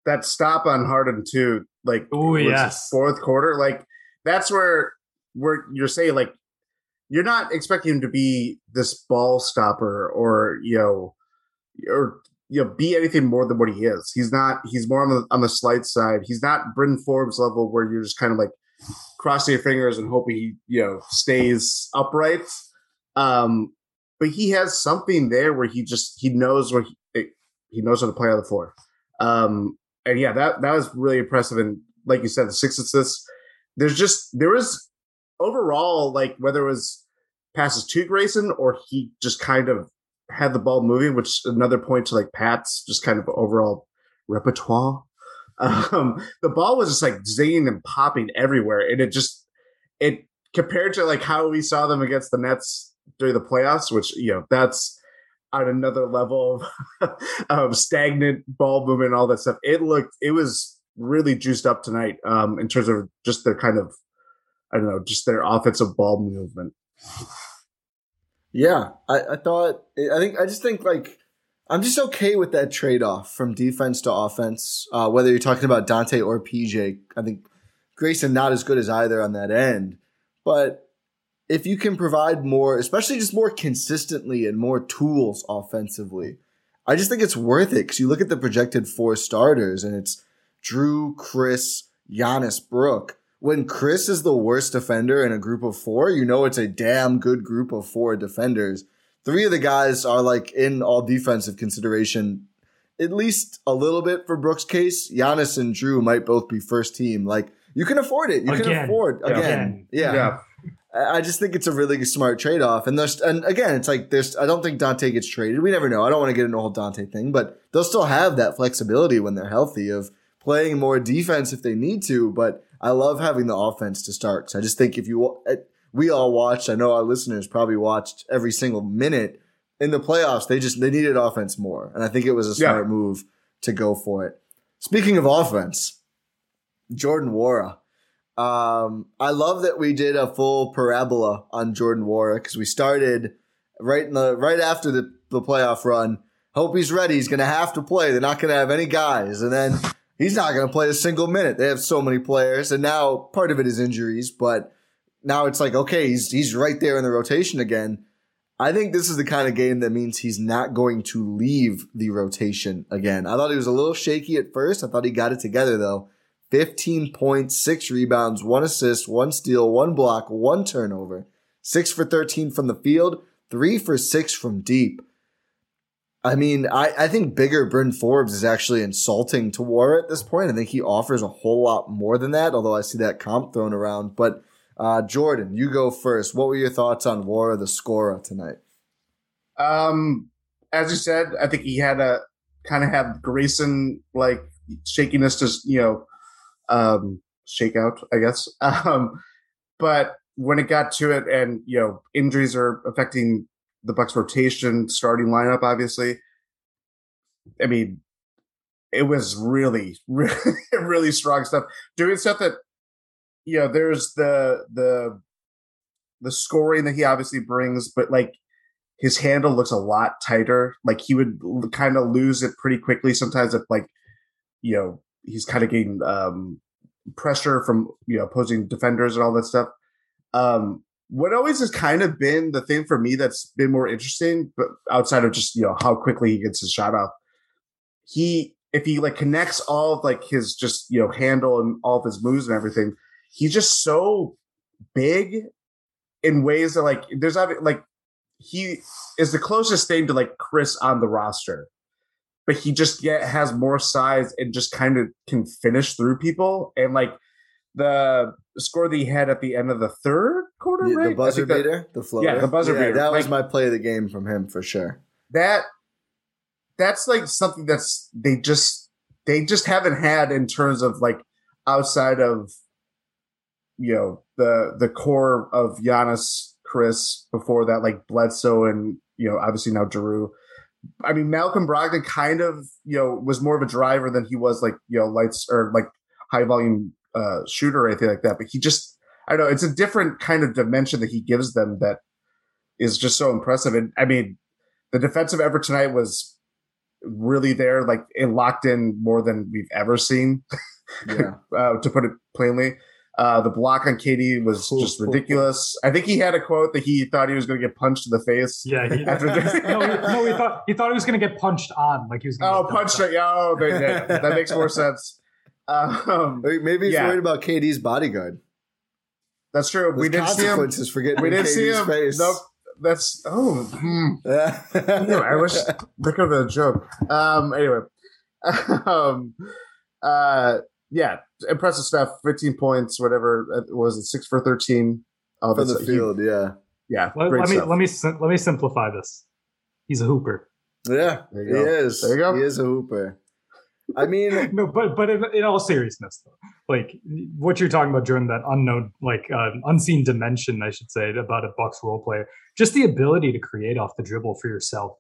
[SPEAKER 2] That stop on Harden too, like
[SPEAKER 3] oh yes,
[SPEAKER 2] fourth quarter, like that's where where you're saying like you're not expecting him to be this ball stopper or you know or you know be anything more than what he is. He's not. He's more on the on the slight side. He's not Bryn Forbes level where you're just kind of like crossing your fingers and hoping he you know stays upright. Um, but he has something there where he just he knows where he, he knows how to play on the floor. Um, and yeah, that that was really impressive. And like you said, the six assists. There's just there was overall like whether it was passes to Grayson or he just kind of had the ball moving, which another point to like Pat's just kind of overall repertoire. Um, the ball was just like zinging and popping everywhere, and it just it compared to like how we saw them against the Nets during the playoffs, which you know that's on another level of, of stagnant ball movement and all that stuff. It looked it was really juiced up tonight um, in terms of just their kind of I don't know, just their offensive ball movement.
[SPEAKER 1] Yeah, I, I thought I think I just think like I'm just okay with that trade off from defense to offense. Uh, whether you're talking about Donte or PJ, I think Grayson not as good as either on that end, but if you can provide more, especially just more consistently and more tools offensively, I just think it's worth it because you look at the projected four starters and it's Jrue, Khris, Giannis, Brook. When Khris is the worst defender in a group of four, you know it's a damn good group of four defenders. Three of the guys are like in all defensive consideration, at least a little bit for Brook's case. Giannis and Jrue might both be first team. Like you can afford it. You again. can afford again. again. yeah. yeah. I just think it's a really smart trade off. And there's, and again, it's like there's, I don't think Donte gets traded. We never know. I don't want to get into a whole Donte thing, but they'll still have that flexibility when they're healthy of playing more defense if they need to. But I love having the offense to start. So I just think if you, eh, we all watched, I know our listeners probably watched every single minute in the playoffs. They just, they needed offense more. And I think it was a smart yeah. move to go for it. Speaking of offense, Jordan Nwora. um, I love that we did a full parabola on Jordan Nwora because we started right in the right after the, the playoff run. Hope he's ready. He's going to have to play. They're not going to have any guys, and then he's not going to play a single minute. They have so many players, and now part of it is injuries, but now it's like okay, he's he's right there in the rotation again. I think this is the kind of game that means he's not going to leave the rotation again. I thought he was a little shaky at first. I thought he got it together though. 15 points, six rebounds, one assist, one steal, one block, one turnover, six for 13 from the field, three for six from deep. I mean, I, I think bigger Bryn Forbes is actually insulting to Nwora at this point. I think he offers a whole lot more than that, although I see that comp thrown around. But uh, Jordan, you go first. What were your thoughts on Nwora, the scorer, tonight?
[SPEAKER 2] Um, as you said, I think he had a kind of had Grayson like shakiness, just you know, um, shakeout, I guess. Um, but when it got to it, and you know, injuries are affecting the Bucks' rotation, starting lineup, obviously. I mean, it was really, really, really strong stuff. Doing stuff that, you know, there's the the the scoring that he obviously brings, but like his handle looks a lot tighter. Like he would kind of lose it pretty quickly sometimes if like, you know, he's kind of getting um, pressure from you know opposing defenders and all that stuff. Um, what always has kind of been the thing for me that's been more interesting, but outside of just you know how quickly he gets his shot off, he if he like connects all of like his just you know handle and all of his moves and everything, he's just so big in ways that like there's like he is the closest thing to like Khris on the roster but he just yet has more size and just kind of can finish through people. And like the score that he had at the end of the third quarter,
[SPEAKER 1] Yeah,
[SPEAKER 2] right?
[SPEAKER 1] the buzzer
[SPEAKER 2] that-
[SPEAKER 1] beater, the floater.
[SPEAKER 2] Yeah, the buzzer beater.
[SPEAKER 1] That was
[SPEAKER 2] Like-
[SPEAKER 1] my play of the game from him for sure.
[SPEAKER 2] that that's like something that's they just they just haven't had in terms of like outside of you know the the core of Giannis, Khris before that, like Bledsoe and you know obviously now Jrue. I mean Malcolm Brogdon kind of you know was more of a driver than he was like you know lights or like high volume uh shooter or anything like that. But he just I don't know it's a different kind of dimension that he gives them that is just so impressive. And I mean the defensive effort tonight was really there, like it locked in more than we've ever seen,
[SPEAKER 1] Yeah.
[SPEAKER 2] uh, to put it plainly. Uh, the block on KD was just ridiculous. I think he had a quote that he thought he was going to get punched in the face.
[SPEAKER 3] Yeah, he,
[SPEAKER 2] After this-
[SPEAKER 3] no, he, no, he thought he thought he was going to get punched on, like he was. Gonna
[SPEAKER 2] Oh, punched
[SPEAKER 3] dunked
[SPEAKER 2] it. Oh, but yeah, that makes more sense. Um,
[SPEAKER 1] Maybe- Maybe he's
[SPEAKER 2] Yeah.
[SPEAKER 1] worried about KD's bodyguard.
[SPEAKER 2] that's true.
[SPEAKER 1] There's
[SPEAKER 2] we didn't see him.
[SPEAKER 1] consequences for getting
[SPEAKER 2] We
[SPEAKER 1] in
[SPEAKER 2] didn't see him.
[SPEAKER 1] face.
[SPEAKER 2] Nope. That's oh. hmm.
[SPEAKER 1] Yeah.
[SPEAKER 2] Ew, I wish look at the joke. Um anyway. um uh yeah, impressive stuff. 15 points, whatever uh, was it, six for 13. Oh,
[SPEAKER 1] from the
[SPEAKER 2] that's- he-
[SPEAKER 1] field. Yeah.
[SPEAKER 2] yeah,
[SPEAKER 3] Let,
[SPEAKER 2] great
[SPEAKER 3] let me
[SPEAKER 2] stuff.
[SPEAKER 3] let me let me simplify this. He's a hooper.
[SPEAKER 1] Yeah.
[SPEAKER 2] There
[SPEAKER 1] He
[SPEAKER 2] go.
[SPEAKER 1] is.
[SPEAKER 2] There you go.
[SPEAKER 1] He is a hooper. I mean,
[SPEAKER 3] No, but but in, in all seriousness, though, like what you're talking about, Jordan, that unknown, like uh, unseen dimension, I should say, about a Bucks role player, just the ability to create off the dribble for yourself.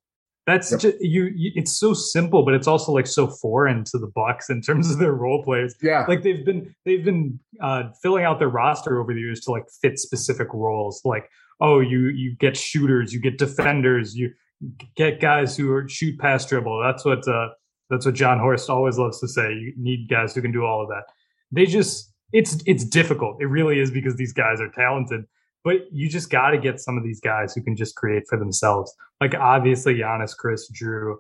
[SPEAKER 3] That's
[SPEAKER 2] Yep.
[SPEAKER 3] just, you, you. It's so simple, but it's also like so foreign to the Bucks in terms of their role players.
[SPEAKER 2] yeah.
[SPEAKER 3] Like they've been they've been uh, filling out their roster over the years to like fit specific roles. Like oh, you you get shooters, you get defenders, you get guys who are shoot past dribble. That's what uh, that's what Jon Horst always loves to say. You need guys who can do all of that. They just it's it's difficult. It really is because these guys are talented. But you just got to get some of these guys who can just create for themselves. Like obviously Giannis, Khris, Jrue,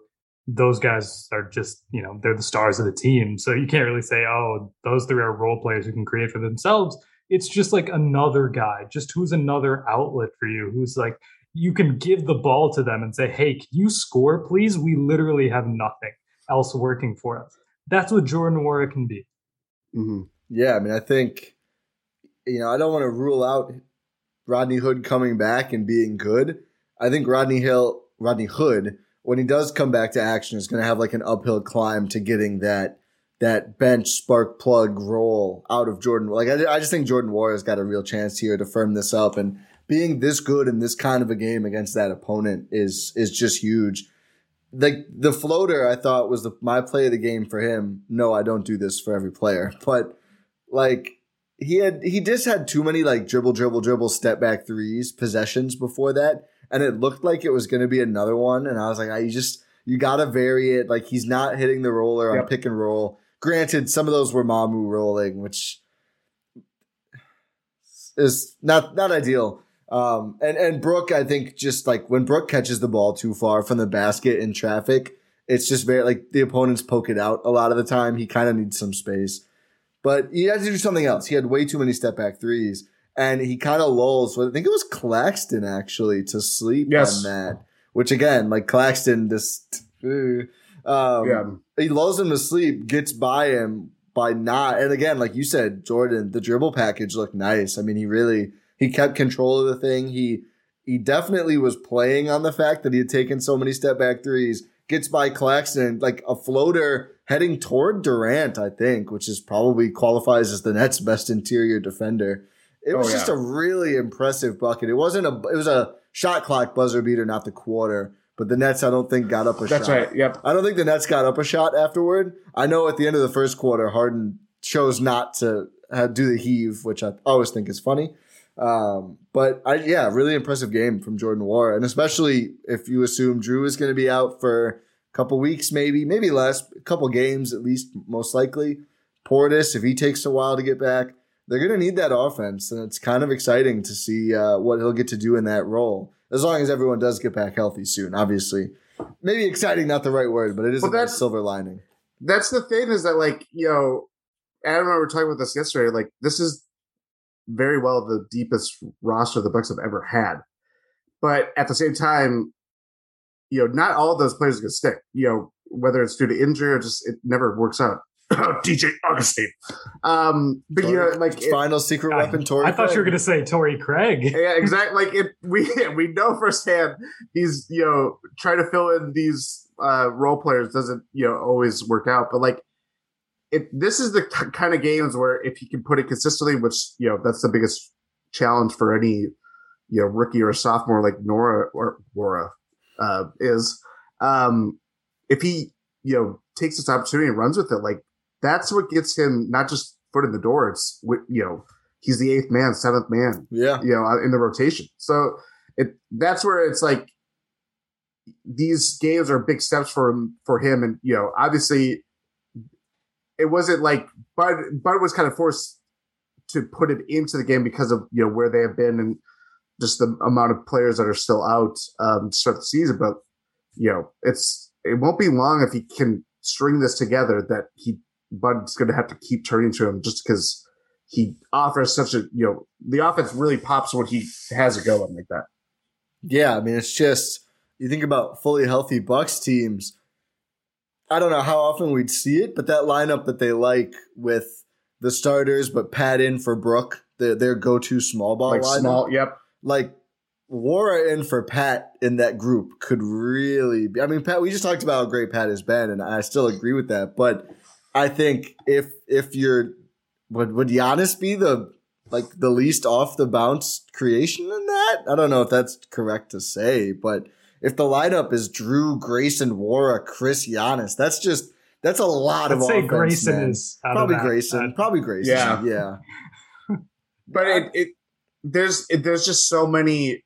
[SPEAKER 3] those guys are just you know they're the stars of the team. So you can't really say oh those three are role players who can create for themselves. It's just like another guy, just who's another outlet for you, who's like you can give the ball to them and say, hey, can you score, please? We literally have nothing else working for us. That's what Jordan Nwora can be.
[SPEAKER 2] Mhm.
[SPEAKER 1] yeah, I mean, I think, you know, I don't want to rule out Rodney Hood coming back and being good. I think Rodney Hill, Rodney Hood, when he does come back to action, is going to have like an uphill climb to getting that that bench spark plug role out of Jordan. Like I, I just think Jordan Nwora's got a real chance here to firm this up, and being this good in this kind of a game against that opponent is is just huge. Like the floater, I thought was the, my play of the game for him. No, I don't do this for every player, but like he had he just had too many like dribble dribble dribble step back threes possessions before that. And it looked like it was going to be another one. And i was like I, you just you got to vary it. Like he's not hitting the roller on
[SPEAKER 2] Yep.
[SPEAKER 1] pick and roll. Granted some of those were mamu rolling which is not not ideal um and and Brook i think just like when Brook catches the ball too far from the basket in traffic it's just very like the opponents poke it out a lot of the time he kind of needs some space but he had to do something else. He had way too many step back threes, and he kind of lulls. I think it was Claxton actually to sleep
[SPEAKER 2] Yes.
[SPEAKER 1] on that. Which again, like Claxton, just um,
[SPEAKER 2] Yeah.
[SPEAKER 1] he lulls him to sleep, gets by him by not. And again, like you said, Jordan, the dribble package looked nice. I mean, he really he kept control of the thing. He he definitely was playing on the fact that he had taken so many step back threes. Gets by Claxton like a floater heading toward Durant, I think, which is probably qualifies as the Nets' best interior defender. It was
[SPEAKER 2] Oh,
[SPEAKER 1] just a really impressive bucket. It wasn't a it was a shot clock buzzer beater, not the quarter. But the Nets, I don't think, got up a
[SPEAKER 2] That's
[SPEAKER 1] shot.
[SPEAKER 2] That's right. Yep.
[SPEAKER 1] I don't think the Nets got up a shot afterward. I know at the end of the first quarter, Harden chose not to uh, do the heave, which I always think is funny. Um, but I, yeah, really impressive game from Jordan Nwora, and especially if you assume Jrue is going to be out for a couple weeks, maybe, maybe less, a couple games at least, most likely. Portis, if he takes a while to get back, they're going to need that offense, and it's kind of exciting to see uh, what he'll get to do in that role. As long as everyone does get back healthy soon, obviously. Maybe exciting, not the right word, but it is
[SPEAKER 2] Well,
[SPEAKER 1] a nice silver lining.
[SPEAKER 2] That's the thing is that like, you know, Adam and I were talking about this yesterday. Like, this is very well the deepest roster the Bucks have ever had. But at the same time, you know, not all of those players can stick. You know, whether it's due to injury or just it never works out DJ Augustin. Um, but you know, like it-
[SPEAKER 1] Final secret weapon, Tory.
[SPEAKER 3] I thought you were going to say Torrey Craig.
[SPEAKER 2] yeah, exactly. Like it, we we know firsthand he's you know trying to fill in these uh, role players doesn't you know always work out, but like it. This is the k- kind of games where if you can put it consistently, which you know that's the biggest challenge for any you know rookie or sophomore like Nwora or Nwora uh, is. Um, if he you know takes this opportunity and runs with it, like that's what gets him not just foot in the door. It's you know he's the eighth man, seventh man
[SPEAKER 1] Yeah.
[SPEAKER 2] you know, in the rotation. So it that's where it's like these games are big steps for him for him, and you know, obviously, it wasn't like Bud Bud was kind of forced to put it into the game because of you know where they have been and just the amount of players that are still out um, to start the season. But you know, it's it won't be long if he can string this together that he Bud's going to have to keep turning to him just because he offers such a you know the offense really pops when he has it going like that.
[SPEAKER 1] Yeah, I mean, it's just you think about fully healthy Bucks teams. I don't know how often we'd see it, but that lineup that they like with the starters, but Pat in for Brook, their, their go-to small ball
[SPEAKER 2] like
[SPEAKER 1] lineup.
[SPEAKER 2] small, yep.
[SPEAKER 1] Like Nwora in for Pat in that group could really be. I mean, Pat, we just talked about how great Pat has been, and I still agree with that. But I think if if you're would would Giannis be the like the least off the bounce creation in that? I don't know if that's correct to say, but if the lineup is Jrue, Grayson, Nwora, Khris, Giannis, that's just that's a lot
[SPEAKER 3] I'd
[SPEAKER 1] of
[SPEAKER 3] say
[SPEAKER 1] offense,
[SPEAKER 3] Grayson
[SPEAKER 1] man.
[SPEAKER 3] is out
[SPEAKER 1] probably
[SPEAKER 3] of that.
[SPEAKER 1] Grayson,
[SPEAKER 3] Uh,
[SPEAKER 1] probably Grayson.
[SPEAKER 2] Yeah.
[SPEAKER 1] yeah.
[SPEAKER 2] But it, it there's it, there's just so many.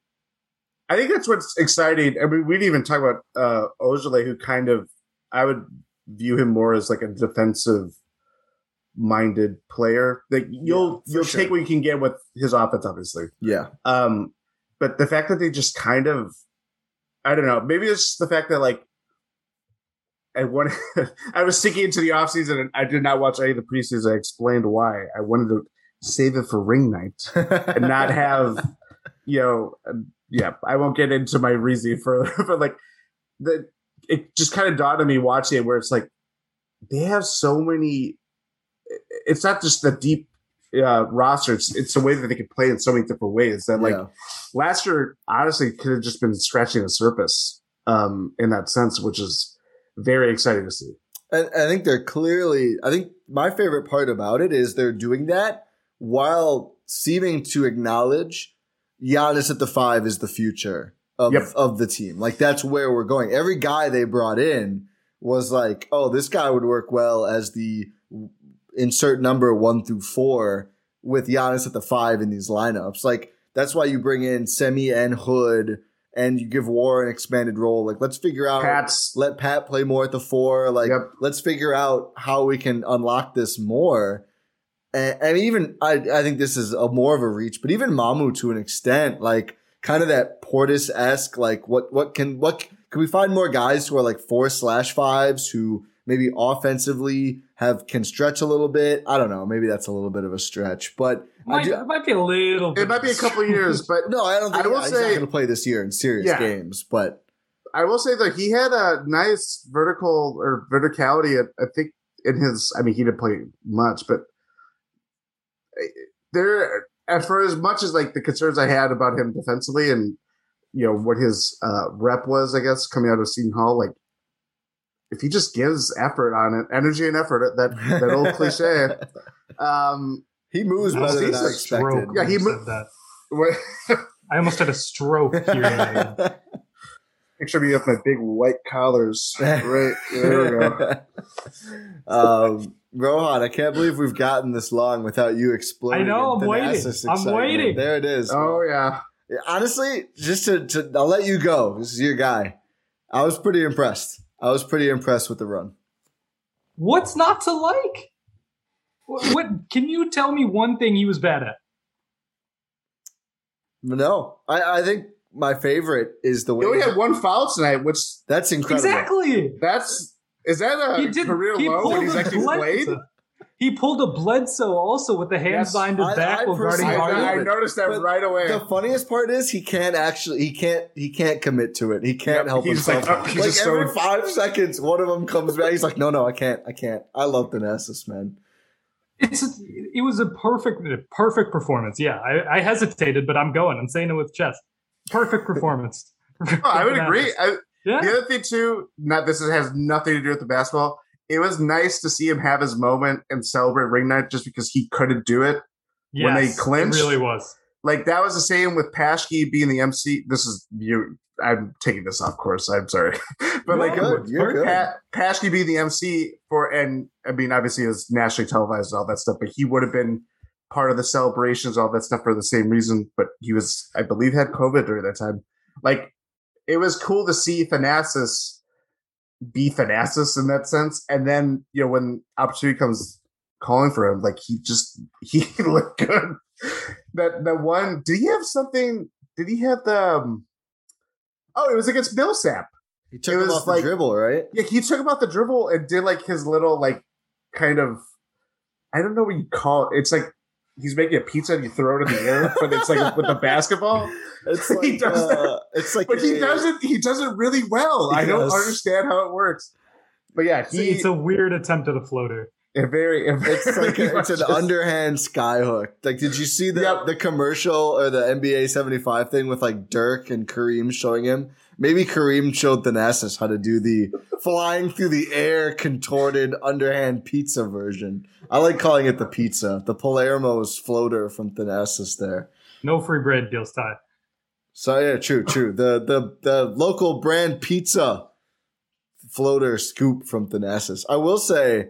[SPEAKER 2] I think that's what's exciting. I mean, we didn't even talk about uh Ojeleye, who kind of I would view him more as like a defensive minded player. Like you'll
[SPEAKER 1] Yeah,
[SPEAKER 2] you'll
[SPEAKER 1] sure.
[SPEAKER 2] take what you can get with his offense, obviously.
[SPEAKER 1] yeah.
[SPEAKER 2] Um, but the fact that they just kind of, I don't know, maybe it's the fact that like, I wanted, I was sticking into the offseason and I did not watch any of the preseason. I explained why. I wanted to save it for ring night and not have, you know, yeah, I won't get into my reasoning for, but like, the, it just kind of dawned on me watching it where it's like, they have so many, it's not just the deep uh, roster, it's, it's the way that they can play in so many different ways that like,
[SPEAKER 1] yeah.
[SPEAKER 2] last year honestly could have just been scratching the surface um in that sense which is very exciting to see
[SPEAKER 1] And I think they're clearly. I think my favorite part about it is they're doing that while seeming to acknowledge Giannis at the five is the future of
[SPEAKER 2] Yep.
[SPEAKER 1] of the team. Like that's where we're going. Every guy they brought in was like, oh, this guy would work well as the insert number one through four with Giannis at the five in these lineups. Like that's why you bring in Semi and Hood. And you give Nwora an expanded role. Like, let's figure out
[SPEAKER 2] Pat's
[SPEAKER 1] let Pat play more at the four. Like,
[SPEAKER 2] Yep.
[SPEAKER 1] let's figure out how we can unlock this more. And, and even I, I think this is a more of a reach, but even Mamu to an extent, like kind of that Portis esque. Like, what what can what can we find more guys who are like four slash fives who maybe offensively have can stretch a little bit? I don't know. Maybe that's a little bit of a stretch, but I
[SPEAKER 3] might,
[SPEAKER 1] do,
[SPEAKER 3] it might be a little.
[SPEAKER 2] it
[SPEAKER 3] bit
[SPEAKER 2] might be a couple of years but
[SPEAKER 1] no, I don't think
[SPEAKER 2] I will
[SPEAKER 1] he's
[SPEAKER 2] say-
[SPEAKER 1] not going to play this year in serious
[SPEAKER 2] Yeah.
[SPEAKER 1] games, but.
[SPEAKER 2] i will say that he had a nice vertical or verticality at, i think in his i mean he didn't play much but there as for as much as like the concerns i had about him defensively and you know what his uh rep was i guess coming out of seton hall like if he just gives effort on it energy and effort that that old cliche um
[SPEAKER 1] He moves
[SPEAKER 3] I
[SPEAKER 1] better
[SPEAKER 3] almost
[SPEAKER 1] than
[SPEAKER 3] had
[SPEAKER 1] I
[SPEAKER 3] a stroke
[SPEAKER 1] expected.
[SPEAKER 2] Yeah,
[SPEAKER 3] when
[SPEAKER 2] he
[SPEAKER 3] you
[SPEAKER 2] mo-
[SPEAKER 3] that. I almost had a stroke hearing that.
[SPEAKER 2] picture me with my big white collars. Right there we go.
[SPEAKER 1] um, Rohan, I can't believe we've gotten this long without you explaining.
[SPEAKER 3] I know, I'm waiting. I'm waiting.
[SPEAKER 1] There it is.
[SPEAKER 2] Oh yeah.
[SPEAKER 1] Honestly, just to, to, I'll let you go. This is your guy. I was pretty impressed. I was pretty impressed with the run.
[SPEAKER 3] What's not to like? What, what? Can you tell me one thing he was bad at?
[SPEAKER 1] No, I, I think my favorite is the
[SPEAKER 2] He
[SPEAKER 1] way
[SPEAKER 2] only had one foul tonight, which
[SPEAKER 1] that's incredible.
[SPEAKER 3] Exactly.
[SPEAKER 2] that's is that a
[SPEAKER 3] He did.
[SPEAKER 2] career
[SPEAKER 3] he
[SPEAKER 2] low
[SPEAKER 3] pulled
[SPEAKER 2] when he's actually
[SPEAKER 3] Bledsoe.
[SPEAKER 2] played?
[SPEAKER 3] He pulled a Bledsoe also with the hands
[SPEAKER 2] Yes,
[SPEAKER 3] behind his
[SPEAKER 1] I-
[SPEAKER 3] back
[SPEAKER 1] I
[SPEAKER 3] while guarding
[SPEAKER 2] I, I noticed that
[SPEAKER 1] But
[SPEAKER 2] right away.
[SPEAKER 1] The funniest part is he can't actually he can't he can't commit to it. He can't
[SPEAKER 2] Yep,
[SPEAKER 1] help
[SPEAKER 2] he's
[SPEAKER 1] himself.
[SPEAKER 2] like, oh, he's
[SPEAKER 1] like
[SPEAKER 2] just
[SPEAKER 1] every
[SPEAKER 2] so-
[SPEAKER 1] five seconds, one of them comes back. He's like, no, no, I can't, I can't. I love the Thanasis, man.
[SPEAKER 3] It's it was a perfect perfect performance. Yeah, I, I hesitated, but I'm going. I'm saying it with chest. Perfect performance.
[SPEAKER 2] Oh, I would agree. I,
[SPEAKER 3] Yeah.
[SPEAKER 2] The other thing too, not this has nothing to do with the basketball. It was nice to see him have his moment and celebrate ring night just because he couldn't do it. when they clinched-
[SPEAKER 3] It really was.
[SPEAKER 2] Like that was the same with Paschke being the MC. This is you. I'm taking this off course. I'm sorry, but like
[SPEAKER 1] You're good. You're good.
[SPEAKER 2] Pa- Paschke being the MC for, and I mean, obviously it was nationally televised and all that stuff, but he would have been part of the celebrations, all that stuff for the same reason. But he was, I believe, had COVID during that time. Like it was cool to see Thanasis be Thanasis in that sense. And then, you know, when opportunity comes calling for him, like he just, he looked good. That, that one, did he have something? Did he have the, um, oh, it was against Millsap.
[SPEAKER 1] He took
[SPEAKER 2] It
[SPEAKER 1] him off the dribble, right?
[SPEAKER 2] Yeah, he took him off the dribble and did like his little, like, kind of, I don't know what you call it. It's like, He's making a pizza and you throw it in the air, but it's like with a basketball.
[SPEAKER 1] It's
[SPEAKER 2] He
[SPEAKER 1] like
[SPEAKER 2] does that.
[SPEAKER 1] uh, it's like
[SPEAKER 2] But he does it. He does it really well. I don't understand how it works. But yeah,
[SPEAKER 3] It's,
[SPEAKER 2] he
[SPEAKER 3] it's a weird attempt at a floater.
[SPEAKER 2] A very. A very
[SPEAKER 1] It's like a, it's an
[SPEAKER 2] much-
[SPEAKER 1] underhand skyhook. Like, did you see the
[SPEAKER 2] Yep.
[SPEAKER 1] the commercial or the NBA seventy five thing with like Dirk and Kareem showing him? Maybe Kareem showed Thanasis how to do the flying through the air contorted underhand pizza version. I like calling it the pizza, the Palermo's floater from Thanasis there.
[SPEAKER 3] No free bread deals tie.
[SPEAKER 1] So yeah, true, true. The the the local brand pizza floater scoop from Thanasis. I will say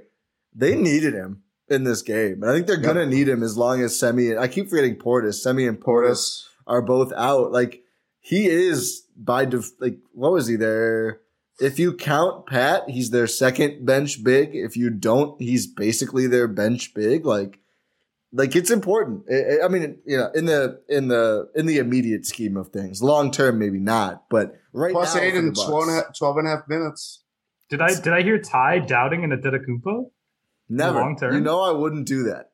[SPEAKER 1] they needed him in this game. And I think they're gonna need him as long as Semi I keep forgetting Portis. Semi and Portis are both out. Like he is by def- like what was he there? If you count Pat, he's their second bench big. If you don't, he's basically their bench big. Like like it's important. I, I mean, you know, in the in the in the immediate scheme of things, long term maybe not, but right
[SPEAKER 2] plus
[SPEAKER 1] now
[SPEAKER 2] eight
[SPEAKER 1] for
[SPEAKER 2] and
[SPEAKER 1] Bucks,
[SPEAKER 2] 12 and, a half, 12 and a half minutes.
[SPEAKER 3] Did I did I hear Ty doubting in a Dedecumpo?
[SPEAKER 1] Never.
[SPEAKER 3] long term?
[SPEAKER 1] You know, I wouldn't do that.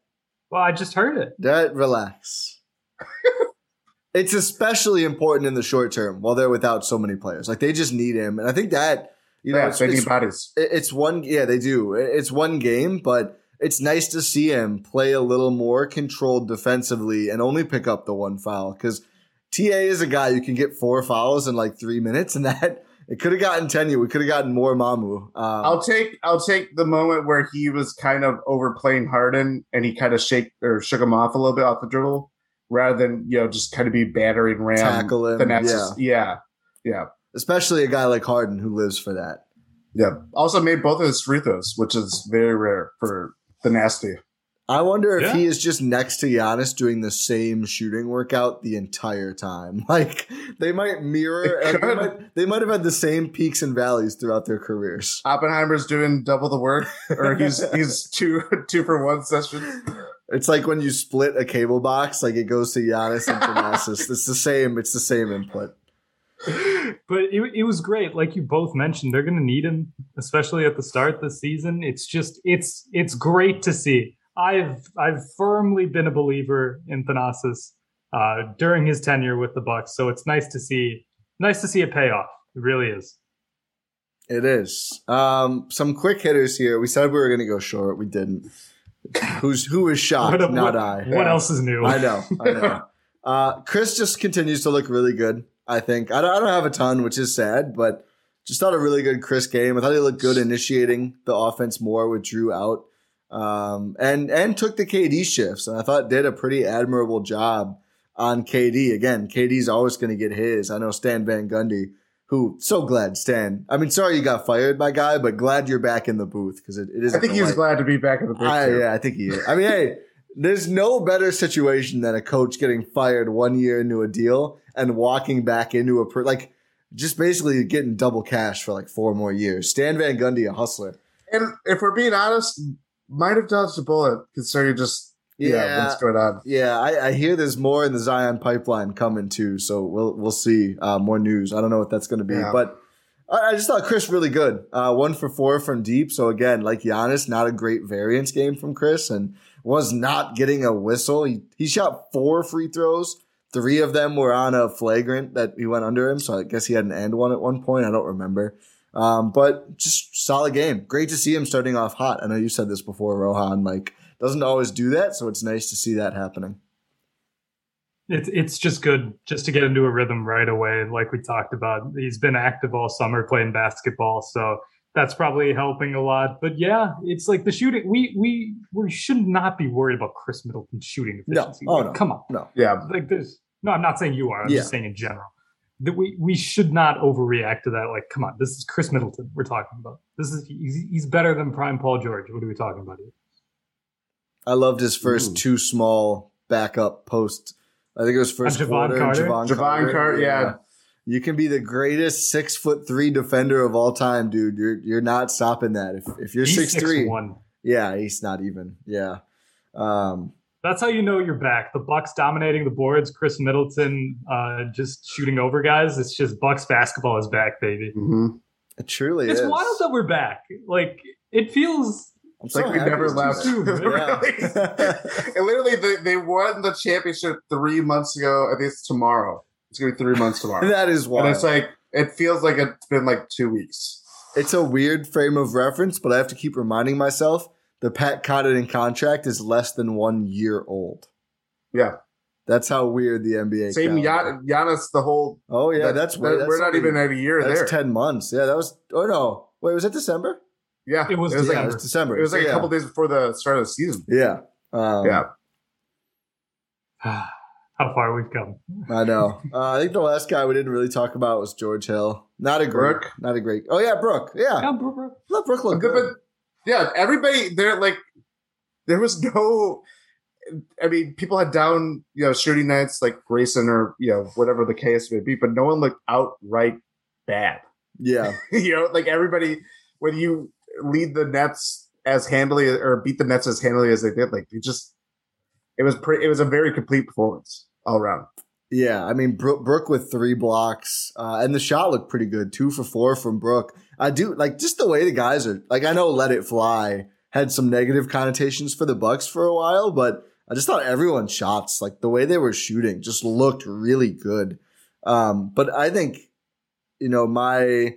[SPEAKER 3] Well, I just heard it.
[SPEAKER 1] That relax. it's especially important in the short term while they're without so many players. Like they just need him, and I think that you know
[SPEAKER 2] yeah,
[SPEAKER 1] it's,
[SPEAKER 2] they need bodies.
[SPEAKER 1] it's one. Yeah, they do. It's one game, but it's nice to see him play a little more controlled defensively and only pick up the one foul because Ta is a guy you can get four fouls in like three minutes, and that it could have gotten Tenu. We could have gotten more Mamu. Um,
[SPEAKER 2] I'll take I'll take the moment where he was kind of overplaying Harden and he kind of shake or shook him off a little bit off the dribble, rather than you know just kind of be battering ram
[SPEAKER 1] Tackle him,
[SPEAKER 2] Nets. Yeah, yeah,
[SPEAKER 1] especially a guy like Harden who lives for that.
[SPEAKER 2] yeah. Also made both of his free throws, which is very rare for the nasty.
[SPEAKER 1] I wonder if
[SPEAKER 3] Yeah.
[SPEAKER 1] he is just next to Giannis doing the same shooting workout the entire time. Like they might mirror,
[SPEAKER 2] It
[SPEAKER 1] they, might, they might have had the same peaks and valleys throughout their careers.
[SPEAKER 2] Oppenheimer's doing double the work, or he's he's two two for one session.
[SPEAKER 1] It's like when you split a cable box, like it goes to Giannis and Thanasis. it's the same. It's the same input.
[SPEAKER 3] But it, it was great. Like you both mentioned, they're going to need him, especially at the start of the season. It's just it's it's great to see. I've I've firmly been a believer in Thanasis uh, during his tenure with the Bucks, so it's nice to see nice to see a payoff. It really is.
[SPEAKER 1] It is. Um, some quick hitters here. We said we were going to go short. We didn't. Who's who is shocked?
[SPEAKER 3] What-
[SPEAKER 1] Not
[SPEAKER 3] what-
[SPEAKER 1] I.
[SPEAKER 3] What else is new?
[SPEAKER 1] I know. I know. Uh, Khris just continues to look really good. I think I don't, I don't have a ton, which is sad, but just thought a really good Khris game. I thought he looked good initiating the offense more with Jrue out, um, and and took the KD shifts, and I thought did a pretty admirable job on KD. Again, KD's always going to get his. I know Stan Van Gundy, who so glad Stan. I mean, sorry you got fired, my guy, but glad you're back in the booth because it, it is.
[SPEAKER 2] I think he was glad to be back in the booth.
[SPEAKER 1] I, yeah, I think he is. I mean, hey, there's no better situation than a coach getting fired one year into a deal and walking back into a per- like just basically getting double cash for like four more years. Stan Van Gundy, a hustler.
[SPEAKER 2] And if we're being honest, might have dodged a bullet considering just yeah,
[SPEAKER 1] Yeah.
[SPEAKER 2] what's going on.
[SPEAKER 1] Yeah, I, I hear there's more in the Zion pipeline coming too, so we'll we'll see uh, more news. I don't know what that's going to be,
[SPEAKER 2] Yeah.
[SPEAKER 1] but I I just thought Khris really good. Uh, one for four from deep. So again, like Giannis, not a great variance game from Khris, and was not getting a whistle. He he shot four free throws. Three of them were on a flagrant that he went under him. So I guess he had an and one at one point. I don't remember. Um, but just solid game. Great to see him starting off hot. I know you said this before, Rohan. Like doesn't always do that, so it's nice to see that happening.
[SPEAKER 3] It's it's just good just to get into a rhythm right away, like we talked about. He's been active all summer playing basketball, so that's probably helping a lot. But yeah, it's like the shooting. We we we should not be worried about Khris Middleton's shooting
[SPEAKER 1] No.
[SPEAKER 3] efficiency.
[SPEAKER 1] Oh,
[SPEAKER 3] Like,
[SPEAKER 1] no.
[SPEAKER 3] come on,
[SPEAKER 1] No.
[SPEAKER 2] Yeah,
[SPEAKER 3] like this. No, I'm not saying you are. I'm
[SPEAKER 1] Yeah.
[SPEAKER 3] just saying in general that we we should not overreact to that. Like, come on, this is Khris Middleton we're talking about. This is he's, he's better than prime Paul George. What are we talking about here?
[SPEAKER 1] I loved his first
[SPEAKER 2] Ooh.
[SPEAKER 1] two small backup post. I think it was first
[SPEAKER 3] On Jevon
[SPEAKER 1] quarter.
[SPEAKER 3] Carter?
[SPEAKER 1] Jevon,
[SPEAKER 2] Jevon Carter, yeah.
[SPEAKER 1] You can be the greatest six foot three defender of all time, dude. You're you're not stopping that. If if you're
[SPEAKER 3] He's
[SPEAKER 1] six three,
[SPEAKER 3] one.
[SPEAKER 1] yeah, he's not even. Yeah. Um,
[SPEAKER 3] That's how you know you're back. The Bucks dominating the boards. Khris Middleton uh, just shooting over guys. It's just Bucks basketball is back, baby.
[SPEAKER 2] Mm-hmm.
[SPEAKER 1] it truly
[SPEAKER 3] It's
[SPEAKER 1] is.
[SPEAKER 3] wild that we're back. Like it feels.
[SPEAKER 2] It's like
[SPEAKER 1] so
[SPEAKER 2] we never
[SPEAKER 1] it's
[SPEAKER 2] left.
[SPEAKER 1] soon. Yeah.
[SPEAKER 2] and literally, they, they won the championship three months ago. I think it's tomorrow. It's gonna be three months tomorrow.
[SPEAKER 1] that is wild.
[SPEAKER 2] and it's like it feels like it's been like two weeks.
[SPEAKER 1] it's a weird frame of reference, but I have to keep reminding myself the Pat Connaughton contract is less than one year old.
[SPEAKER 2] Yeah,
[SPEAKER 1] That's how weird the NBA. Is.
[SPEAKER 2] Same
[SPEAKER 1] calendar-
[SPEAKER 2] Gian- Giannis. The whole
[SPEAKER 1] Oh yeah,
[SPEAKER 2] that-
[SPEAKER 1] that's
[SPEAKER 2] that-
[SPEAKER 1] That's
[SPEAKER 2] we're not even at a year
[SPEAKER 1] That's
[SPEAKER 2] there.
[SPEAKER 1] ten months. Yeah, that was. Oh no, wait, was it December?
[SPEAKER 2] yeah,
[SPEAKER 3] It was
[SPEAKER 2] It was
[SPEAKER 1] yeah,
[SPEAKER 2] like
[SPEAKER 1] it was December.
[SPEAKER 2] it was like
[SPEAKER 1] So,
[SPEAKER 2] a
[SPEAKER 1] yeah.
[SPEAKER 2] couple days before the start of the season.
[SPEAKER 1] Yeah, um,
[SPEAKER 2] yeah,
[SPEAKER 3] How far we've come.
[SPEAKER 1] I know. Uh, I think the last guy we didn't really talk about was George Hill. Not a great,
[SPEAKER 2] Brook?
[SPEAKER 1] not a great. Oh yeah, Brook. Yeah,
[SPEAKER 3] Yeah, bro, bro.
[SPEAKER 1] let Brook look
[SPEAKER 2] Good,
[SPEAKER 1] good.
[SPEAKER 2] but yeah, everybody there like there was no. I mean, people had down you know shooting nights like Grayson or you know whatever the case may be, but no one looked outright bad.
[SPEAKER 1] Yeah,
[SPEAKER 2] you know, like everybody when you lead the Nets as handily or beat the Nets as handily as they did, like it just it was pretty. It was a very complete performance all around.
[SPEAKER 1] yeah. I mean, Brook, Brook with three blocks, uh, and the shot looked pretty good. Two for four from Brook. I do like just the way the guys are. Like I know, let it fly had some negative connotations for the Bucks for a while, but I just thought everyone's shots, like the way they were shooting, just looked really good. Um, but I think, you know, my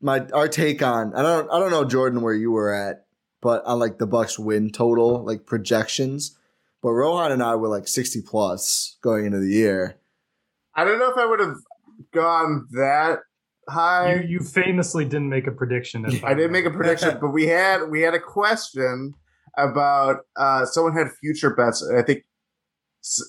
[SPEAKER 1] my our take on I don't I don't know Jordan where you were at, but on like the Bucks win total like projections. But Rohan and I were like sixty plus going into the year.
[SPEAKER 2] I don't know if I would have gone that high.
[SPEAKER 3] You, you famously didn't make a prediction. if
[SPEAKER 2] I didn't make a prediction, but we had we had a question about uh someone had future bets. I think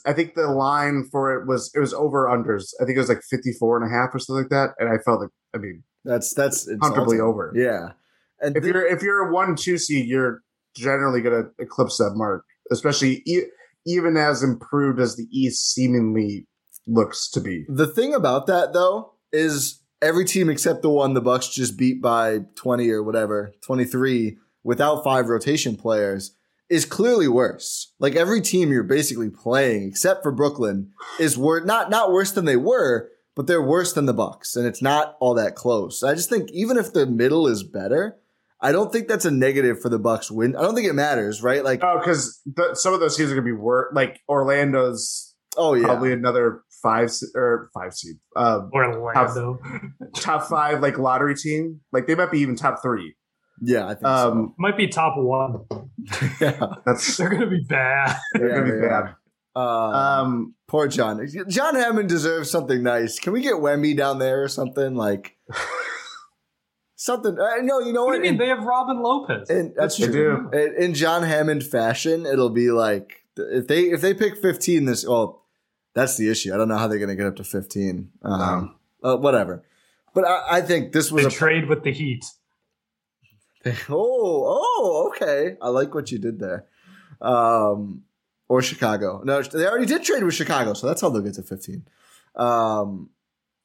[SPEAKER 2] I think the line for it was it was over unders. I think it was like 54 and a half or something like that. And I felt like I mean
[SPEAKER 1] That's that's
[SPEAKER 2] comfortably over.
[SPEAKER 1] Yeah, and
[SPEAKER 2] If
[SPEAKER 1] thi-
[SPEAKER 2] you're if you're a one two seed, you're generally gonna eclipse that mark, especially e- even as improved as the East seemingly looks to be.
[SPEAKER 1] The thing about that though is every team except the one the Bucks just beat by 20 or whatever, 23 without five rotation players is clearly worse. Like every team you're basically playing except for Brooklyn is wor- not not worse than they were, but they're worse than the Bucks and it's not all that close. I just think even if the middle is better, I don't think that's a negative for the Bucks win. I don't think it matters, right? Like
[SPEAKER 2] Oh, because some of those teams are gonna be worse. Like Orlando's
[SPEAKER 1] oh yeah.
[SPEAKER 2] probably another five or five seed, um,
[SPEAKER 3] Orlando.
[SPEAKER 2] top five like lottery team. Like they might be even top three.
[SPEAKER 1] Yeah, I think
[SPEAKER 2] Um,
[SPEAKER 3] Might be top one.
[SPEAKER 1] yeah.
[SPEAKER 2] that's
[SPEAKER 3] They're gonna be bad.
[SPEAKER 2] they're
[SPEAKER 1] Yeah,
[SPEAKER 2] gonna be
[SPEAKER 1] they
[SPEAKER 2] bad.
[SPEAKER 1] Uh,
[SPEAKER 2] Um,
[SPEAKER 1] Poor John. John Hammond deserves something nice. Can we get Wemby down there or something like something? Uh, no, you know
[SPEAKER 3] What
[SPEAKER 1] what?
[SPEAKER 3] do you mean?
[SPEAKER 1] In,
[SPEAKER 3] They have Robin Lopez.
[SPEAKER 1] in- that's
[SPEAKER 2] They
[SPEAKER 1] true. In, in John Hammond fashion, it'll be like if they if they pick fifteen this. Well, that's the issue. I don't know how they're going to get up to fifteen. Um, uh, whatever. But I, I think this was
[SPEAKER 3] They
[SPEAKER 1] a
[SPEAKER 3] trade with the Heat.
[SPEAKER 1] Oh, oh, okay. I like what you did there. Um, or Chicago. No, they already did trade with Chicago, so that's how they'll get to 15. Um,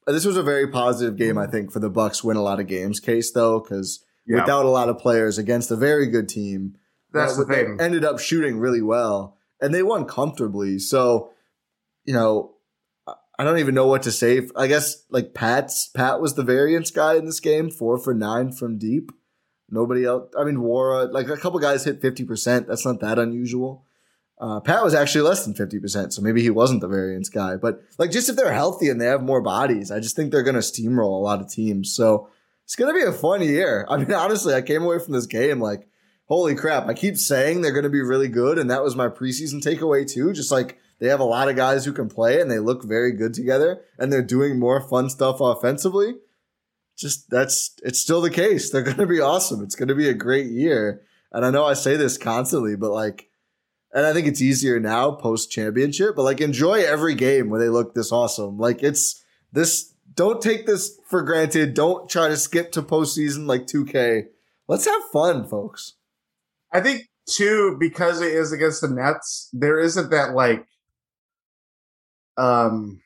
[SPEAKER 1] this was a very positive game, I think, for the Bucks win a lot of games case though, because
[SPEAKER 2] Yeah.
[SPEAKER 1] without a lot of players against a very good team,
[SPEAKER 2] That's
[SPEAKER 1] that-
[SPEAKER 2] the thing.
[SPEAKER 1] they ended up shooting really well, and they won comfortably. So, you know, I- don't even know what to say. I guess like Pat's Pat was the variance guy in this game, four for nine from deep. Nobody else. I mean, Nwora, like a couple guys hit fifty percent. That's not that unusual. Uh, Pat was actually less than fifty percent, so maybe he wasn't the variance guy. But like, just if they're healthy and they have more bodies, I just think they're going to steamroll a lot of teams. So it's going to be a fun year. I mean, honestly, I came away from this game like, holy crap! I keep saying they're going to be really good, and that was my preseason takeaway too. Just like they have a lot of guys who can play and they look very good together and they're doing more fun stuff offensively. Just that's it's still the case. They're going to be awesome. It's going to be a great year. And I know I say this constantly, but like, and I think it's easier now post championship, but like enjoy every game where they look this awesome. Like it's this, don't take this for granted. Don't try to skip to postseason like 2K. Let's have fun, folks.
[SPEAKER 2] I think too, because it is against the Nets, there isn't that like um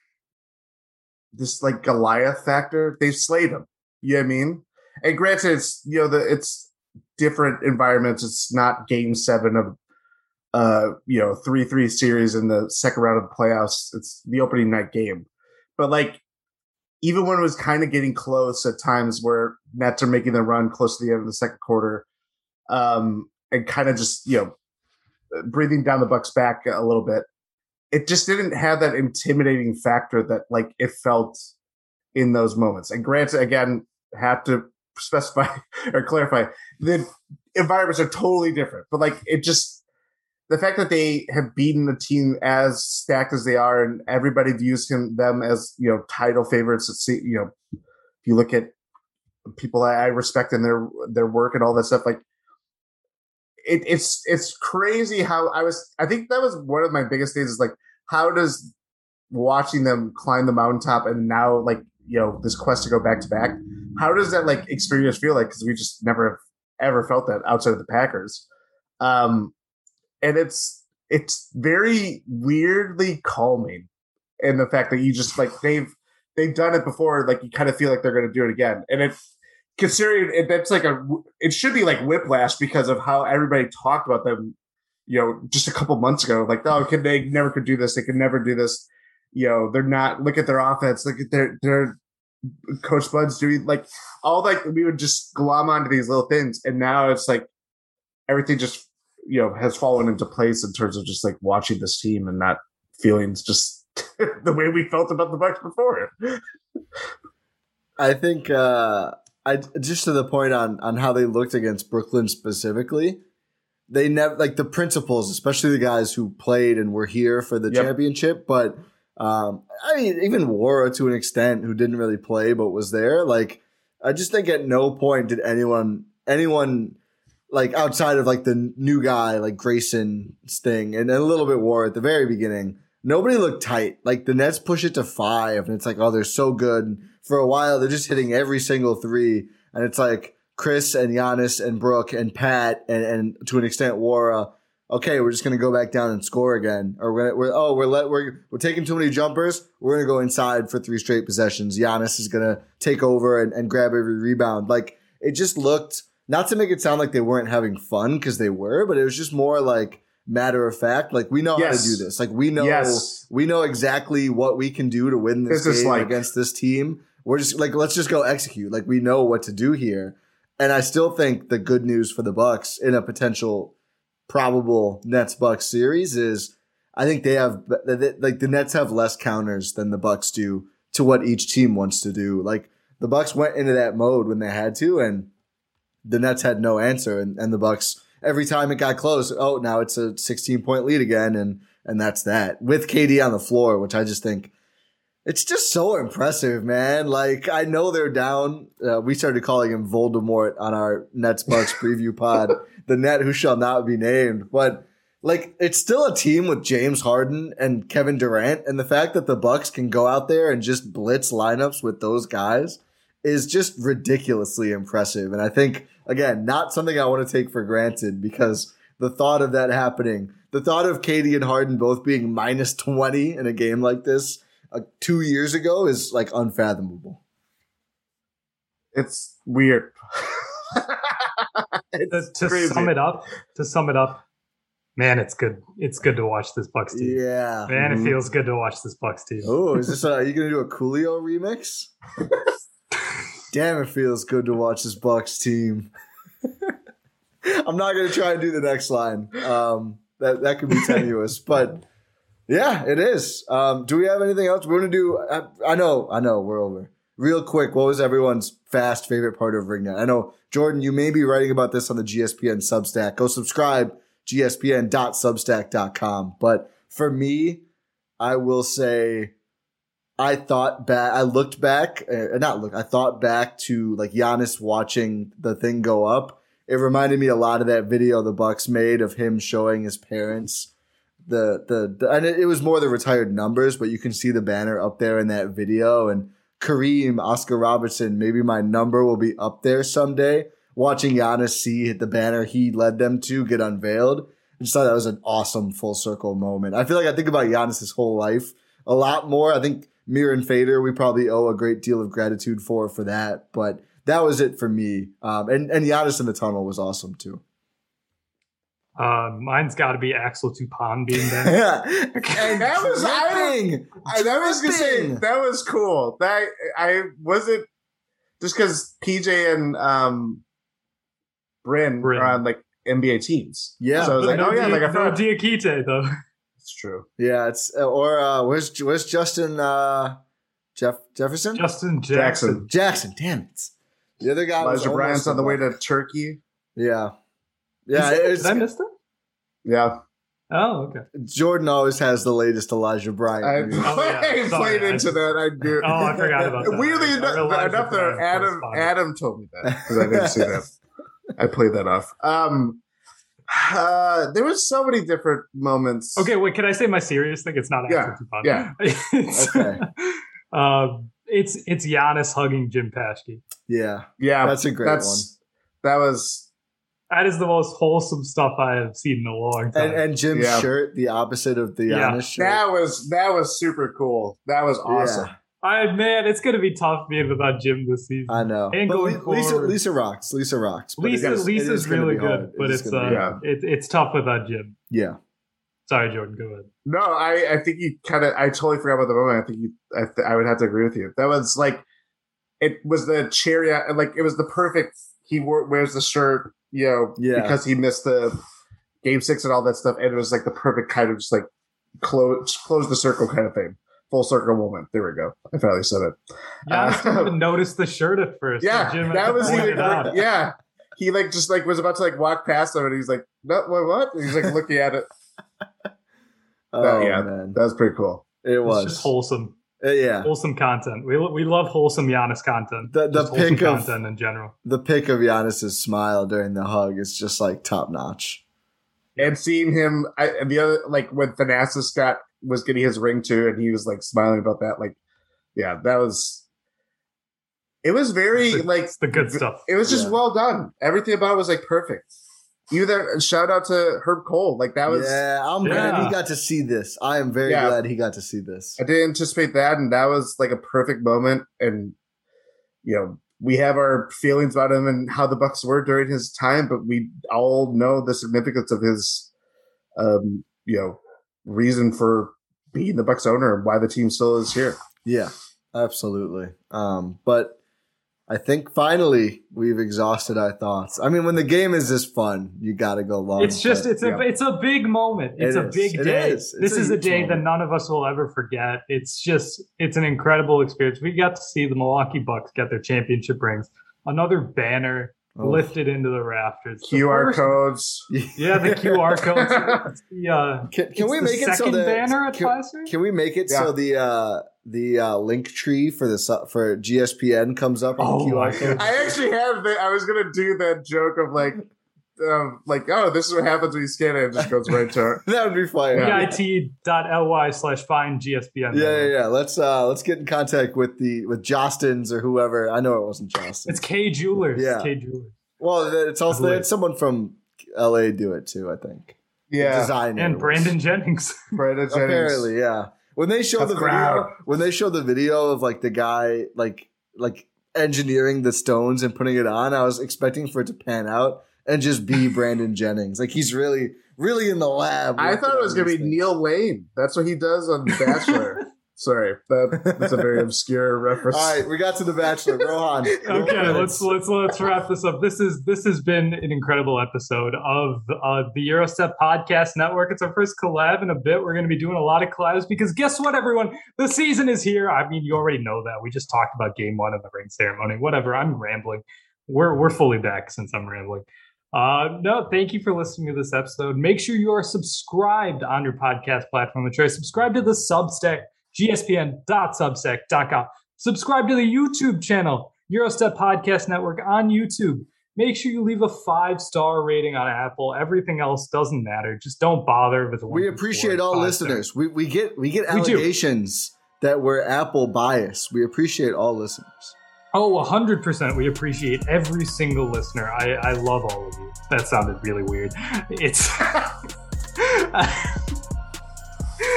[SPEAKER 2] this like Goliath factor. They've slayed him. You know what I mean? And granted, it's you know the it's different environments. It's not Game Seven of uh you know three three series in the second round of the playoffs. It's the opening night game, but like even when it was kind of getting close at times where Nets are making the run close to the end of the second quarter, um, and kind of just you know breathing down the Bucks back a little bit it just didn't have that intimidating factor that like it felt in those moments. And granted, again, have to specify or clarify the environments are totally different, but like it just the fact that they have beaten the team as stacked as they are, and everybody views him them as you know title favorites. See, you know, if you look at people I respect and their their work and all that stuff, like it, it's it's crazy how I was. I think that was one of my biggest things. Is like how does watching them climb the mountaintop and now like you know this quest to go back to back. How does that like experience feel like? Because we just never have ever felt that outside of the Packers. Um, and it's it's very weirdly calming in the fact that you just like they've they've done it before. Like you kind of feel like they're going to do it again, and it considering it, that's like a it should be like whiplash because of how everybody talked about them you know just a couple months ago. Like oh could they never could do this. They could never do this. You know they're not look at their offense. Look at their their coach buds doing like all like we would just glom onto these little things. And now it's like everything just you know has fallen into place in terms of just like watching this team and not feelings just the way we felt about the bucks before.
[SPEAKER 1] I think uh I just to the point on on how they looked against Brooklyn specifically. They never like the principals, especially the guys who played and were here for the yep. championship. But um, I mean, even Nwora to an extent, who didn't really play but was there. Like, I just think at no point did anyone anyone like outside of like the new guy like Grayson Sting and a little bit War at the very beginning. Nobody looked tight. Like the Nets push it to five, and it's like, oh, they're so good for a while they're just hitting every single three, and it's like Khris and Giannis and Brook and Pat and, and to an extent Nwora. Okay, we're just gonna go back down and score again, or we're, we're oh we're let we're we're taking too many jumpers. We're gonna go inside for three straight possessions. Giannis is gonna take over and, and grab every rebound. Like it just looked not to make it sound like they weren't having fun because they were, but it was just more like matter of fact. Like we know yes. how to do this. Like we know yes. we know exactly what we can do to win this, this game like, against this team. We're just like, let's just go execute. Like we know what to do here. And I still think the good news for the Bucks in a potential probable Nets Bucks series is I think they have like the Nets have less counters than the Bucks do to what each team wants to do. Like the Bucks went into that mode when they had to, and the Nets had no answer. And, and the Bucks every time it got close, oh now it's a 16 point lead again, and and that's that with KD on the floor, which I just think it's just so impressive, man. Like I know they're down. Uh, we started calling him Voldemort on our Nets Bucks preview pod, the net who shall not be named. But like it's still a team with James Harden and Kevin Durant, and the fact that the Bucks can go out there and just blitz lineups with those guys is just ridiculously impressive. And I think again, not something I want to take for granted because the thought of that happening, the thought of KD and Harden both being minus twenty in a game like this uh, two years ago is like unfathomable.
[SPEAKER 2] It's weird.
[SPEAKER 3] it's to, to sum it up, to sum it up, Man, it's good. It's good to watch this Bucks team.
[SPEAKER 1] Yeah.
[SPEAKER 3] Man,
[SPEAKER 2] Mhm.
[SPEAKER 3] it feels good to watch this Bucks team.
[SPEAKER 1] Oh, is this? A, are you gonna do a Coolio remix? Damn, it feels good to watch this Bucks team. I'm not gonna try and do the next line. Um, that that could be tenuous, but yeah, it is. Um, do we have anything else we're gonna do? I, I know, I know, we're over. Real quick, what was everyone's fast favorite part of Ring Night? I know Jordan, you may be writing about this on the GSPN Substack. Go subscribe, gspn.substack.com. But for me, I will say I thought back, I looked back, uh, not look, I thought back to like Giannis watching the thing go up. It reminded me a lot of that video the Bucks made of him showing his parents the the, and it, was more the retired numbers, but you can see the banner up there in that video. And Kareem, Oscar Robertson, maybe my number will be up there someday. Watching Giannis see the banner he led them to get unveiled, I just thought that was an awesome full circle moment. I feel like I think about Giannis his whole life a lot more. I think Mirin Fader, we probably owe a great deal of gratitude for for that. But that was it for me. Um, and and Giannis in the tunnel was awesome too.
[SPEAKER 3] Uh, mine's got to be Axel Toupane being there.
[SPEAKER 1] and
[SPEAKER 2] That was- I-
[SPEAKER 1] dripping,
[SPEAKER 2] I, that was gonna say that was cool. That I wasn't just because PJ and um Bryn,
[SPEAKER 3] Bryn.
[SPEAKER 2] are on like NBA teams.
[SPEAKER 1] Yeah.
[SPEAKER 2] So I was like,
[SPEAKER 3] no,
[SPEAKER 2] oh yeah,
[SPEAKER 3] Di-
[SPEAKER 2] like I
[SPEAKER 3] no
[SPEAKER 2] thought
[SPEAKER 3] Diakite though.
[SPEAKER 2] it's true.
[SPEAKER 1] Yeah, it's or uh, where's where's Justin uh, Jeff Jefferson
[SPEAKER 3] Justin Jackson.
[SPEAKER 2] Jackson.
[SPEAKER 1] Jackson? Damn it! The other guy was
[SPEAKER 2] Elijah Bryant's on the way to Turkey.
[SPEAKER 1] Yeah, yeah.
[SPEAKER 3] It- Did I miss that?
[SPEAKER 2] Yeah,
[SPEAKER 3] Oh, okay.
[SPEAKER 1] Jordan always has the latest Elijah Bryant.
[SPEAKER 2] I.
[SPEAKER 3] Oh, yeah.
[SPEAKER 2] I
[SPEAKER 3] Sorry,
[SPEAKER 2] played
[SPEAKER 3] I
[SPEAKER 2] into
[SPEAKER 3] just-
[SPEAKER 2] that. I do.
[SPEAKER 3] Oh, I forgot about that.
[SPEAKER 2] Weirdly
[SPEAKER 3] I
[SPEAKER 2] enough,
[SPEAKER 3] realized
[SPEAKER 2] enough
[SPEAKER 3] that
[SPEAKER 2] that Adam. Adam told me that because I didn't see that. I played that off. Um, uh, there was so many different moments.
[SPEAKER 3] Okay, wait. Can I say my serious thing? It's not
[SPEAKER 2] Yeah,
[SPEAKER 3] Axel Toupane.
[SPEAKER 2] yeah.
[SPEAKER 3] It's,
[SPEAKER 1] Okay.
[SPEAKER 3] um, it's it's Giannis hugging Jim Paschke.
[SPEAKER 1] yeah,
[SPEAKER 2] yeah,
[SPEAKER 1] that's a great
[SPEAKER 2] that's that was
[SPEAKER 3] That is the most wholesome stuff I have seen in a long time.
[SPEAKER 1] And and Jim's
[SPEAKER 2] Yeah.
[SPEAKER 1] shirt, the opposite of the
[SPEAKER 3] Yeah.
[SPEAKER 1] Giannis shirt.
[SPEAKER 2] that was that was super cool. That was awesome.
[SPEAKER 1] Yeah,
[SPEAKER 3] I man, it's gonna be tough being without Jim this season.
[SPEAKER 1] I know.
[SPEAKER 3] And
[SPEAKER 1] But
[SPEAKER 3] going
[SPEAKER 1] Lisa
[SPEAKER 3] forward-
[SPEAKER 1] Lisa rocks. Lisa rocks.
[SPEAKER 3] Lisa
[SPEAKER 1] is-
[SPEAKER 3] Lisa's really
[SPEAKER 1] be hard.
[SPEAKER 3] good, but
[SPEAKER 1] is
[SPEAKER 3] it's
[SPEAKER 1] gonna
[SPEAKER 3] uh,
[SPEAKER 1] be
[SPEAKER 2] Yeah.
[SPEAKER 3] it, it's tough without Jim.
[SPEAKER 1] yeah.
[SPEAKER 3] Sorry, Jordan. Go ahead.
[SPEAKER 2] No, I I think you kind of I totally forgot about the moment. I think you I, th- I would have to agree with you. That was like it was the cherry like it was the perfect. He wore, wears the shirt, you know,
[SPEAKER 1] Yeah.
[SPEAKER 2] because he missed the game six and all that stuff, and it was like the perfect kind of just like close close the circle kind of thing. Full circle moment. There we go. I finally said it.
[SPEAKER 3] Giannis didn't
[SPEAKER 2] Uh,
[SPEAKER 3] even notice the shirt at first.
[SPEAKER 2] Yeah, that was even
[SPEAKER 3] it out.
[SPEAKER 2] yeah. He like just like was about to like walk past him, and he's like, "No, what? what?" He's like looking at it.
[SPEAKER 1] Oh
[SPEAKER 2] yeah,
[SPEAKER 1] man,
[SPEAKER 2] That was pretty cool.
[SPEAKER 1] it
[SPEAKER 3] It's
[SPEAKER 1] was.
[SPEAKER 3] just wholesome,
[SPEAKER 1] Uh, yeah,
[SPEAKER 3] wholesome content. We we love wholesome Giannis content.
[SPEAKER 1] The- the
[SPEAKER 3] Just wholesome
[SPEAKER 1] pic of-
[SPEAKER 3] content in general.
[SPEAKER 1] the pick of Giannis's smile during the hug is just like top notch.
[SPEAKER 2] and seeing him I, and the other like when Thanasis got was getting his ring too, and he was like smiling about that. Like, yeah, that was. It was very
[SPEAKER 3] It's the-
[SPEAKER 2] like
[SPEAKER 3] it's the good stuff.
[SPEAKER 2] It was just
[SPEAKER 1] Yeah.
[SPEAKER 2] well done. Everything about it was like perfect. Either shout out to Herb Kohl, like that was.
[SPEAKER 1] yeah, I'm glad he got to see this. I am very
[SPEAKER 2] Yeah.
[SPEAKER 1] glad he got to see this.
[SPEAKER 2] I didn't anticipate that, and that was like a perfect moment. And you know, we have our feelings about him and how the Bucks were during his time, but we all know the significance of his, um, you know, reason for being the Bucks owner and why the team still is here.
[SPEAKER 1] Yeah, absolutely. Um, but I think finally we've exhausted our thoughts. I mean, when the game is this fun, you got to go long.
[SPEAKER 3] It's just
[SPEAKER 1] but-
[SPEAKER 3] it's a it's a big moment. It's
[SPEAKER 1] It
[SPEAKER 3] a big
[SPEAKER 1] It
[SPEAKER 3] day.
[SPEAKER 1] is.
[SPEAKER 3] This
[SPEAKER 1] a
[SPEAKER 3] is a
[SPEAKER 1] huge
[SPEAKER 3] day that none of us will ever forget. It's just it's an incredible experience. We got to see the Milwaukee Bucks get their championship rings. Another banner
[SPEAKER 1] Oh.
[SPEAKER 3] lifted into the rafters. The
[SPEAKER 2] QR
[SPEAKER 3] first-
[SPEAKER 2] codes.
[SPEAKER 3] Yeah, the QR codes. It's the, uh,
[SPEAKER 1] Can, can we make it so
[SPEAKER 3] second banner at
[SPEAKER 1] can,
[SPEAKER 3] Fiserv?
[SPEAKER 1] can we make it so the uh, the uh, link tree for the su- for GSPN comes up on
[SPEAKER 3] Oh
[SPEAKER 1] the QR code?
[SPEAKER 2] I actually have the. I was gonna do that joke of like, um, like, oh, this is what happens when you scan it. It just goes right to it.
[SPEAKER 1] that would be fire.
[SPEAKER 2] Yeah.
[SPEAKER 3] bit.ly slash find GSPN.
[SPEAKER 1] Yeah, yeah, yeah. Let's uh let's get in contact with the with Jostens or whoever. I know it wasn't Jostin.
[SPEAKER 3] It's Kay Jewelers.
[SPEAKER 1] Yeah.
[SPEAKER 3] Kay Jewelers.
[SPEAKER 1] well, it's also
[SPEAKER 3] Who
[SPEAKER 1] it's someone from LA do it too. I think.
[SPEAKER 2] Yeah,
[SPEAKER 1] Designer
[SPEAKER 3] And Brandon Jennings.
[SPEAKER 2] Brandon Jennings.
[SPEAKER 1] Apparently, yeah. When they show
[SPEAKER 2] Tough
[SPEAKER 1] the
[SPEAKER 2] crowd.
[SPEAKER 1] video, when they show the video of like the guy like like engineering the stones and putting it on, I was expecting for it to pan out and just be Brandon Jennings. Like he's really really in the lab.
[SPEAKER 2] I thought it was going to be
[SPEAKER 1] things.
[SPEAKER 2] Neil Lane. That's what he does on Bachelor. Sorry, that, that's a very obscure reference.
[SPEAKER 1] All right, we got to the Bachelor. Rohan.
[SPEAKER 3] okay, let's let's let's wrap this up. This is this has been an incredible episode of uh, the Eurostep Podcast Network. It's our first collab in a bit. We're going to be doing a lot of collabs because guess what, everyone? The season is here. I mean, you already know that. We just talked about Game One of the ring ceremony. Whatever. I'm rambling. We're we're fully back since I'm rambling. Uh, no, thank you for listening to this episode. Make sure you are subscribed on your podcast platform of choice. Subscribe to the Substack gspn.substack.com. Subscribe to the YouTube channel, Eurostep Podcast Network on YouTube. Make sure you leave a five star rating on Apple. Everything else doesn't matter. Just don't bother with.
[SPEAKER 1] We appreciate all listeners. We, we get we get
[SPEAKER 3] We
[SPEAKER 1] allegations that we're Apple biased. We appreciate all listeners.
[SPEAKER 3] Oh, 100%. We appreciate every single listener. I, I love all of you. That sounded really weird. It's.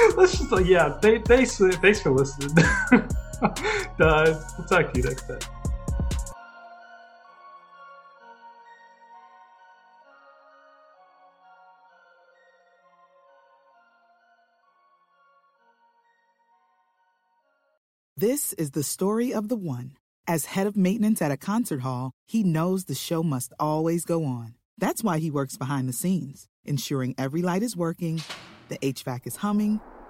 [SPEAKER 3] Let's just, like, yeah, th- thanks, thanks for listening. uh, we'll talk to you next time.
[SPEAKER 5] This is the story of the one. As head of maintenance at a concert hall, he knows the show must always go on. That's why he works behind the scenes, ensuring every light is working, the HVAC is humming,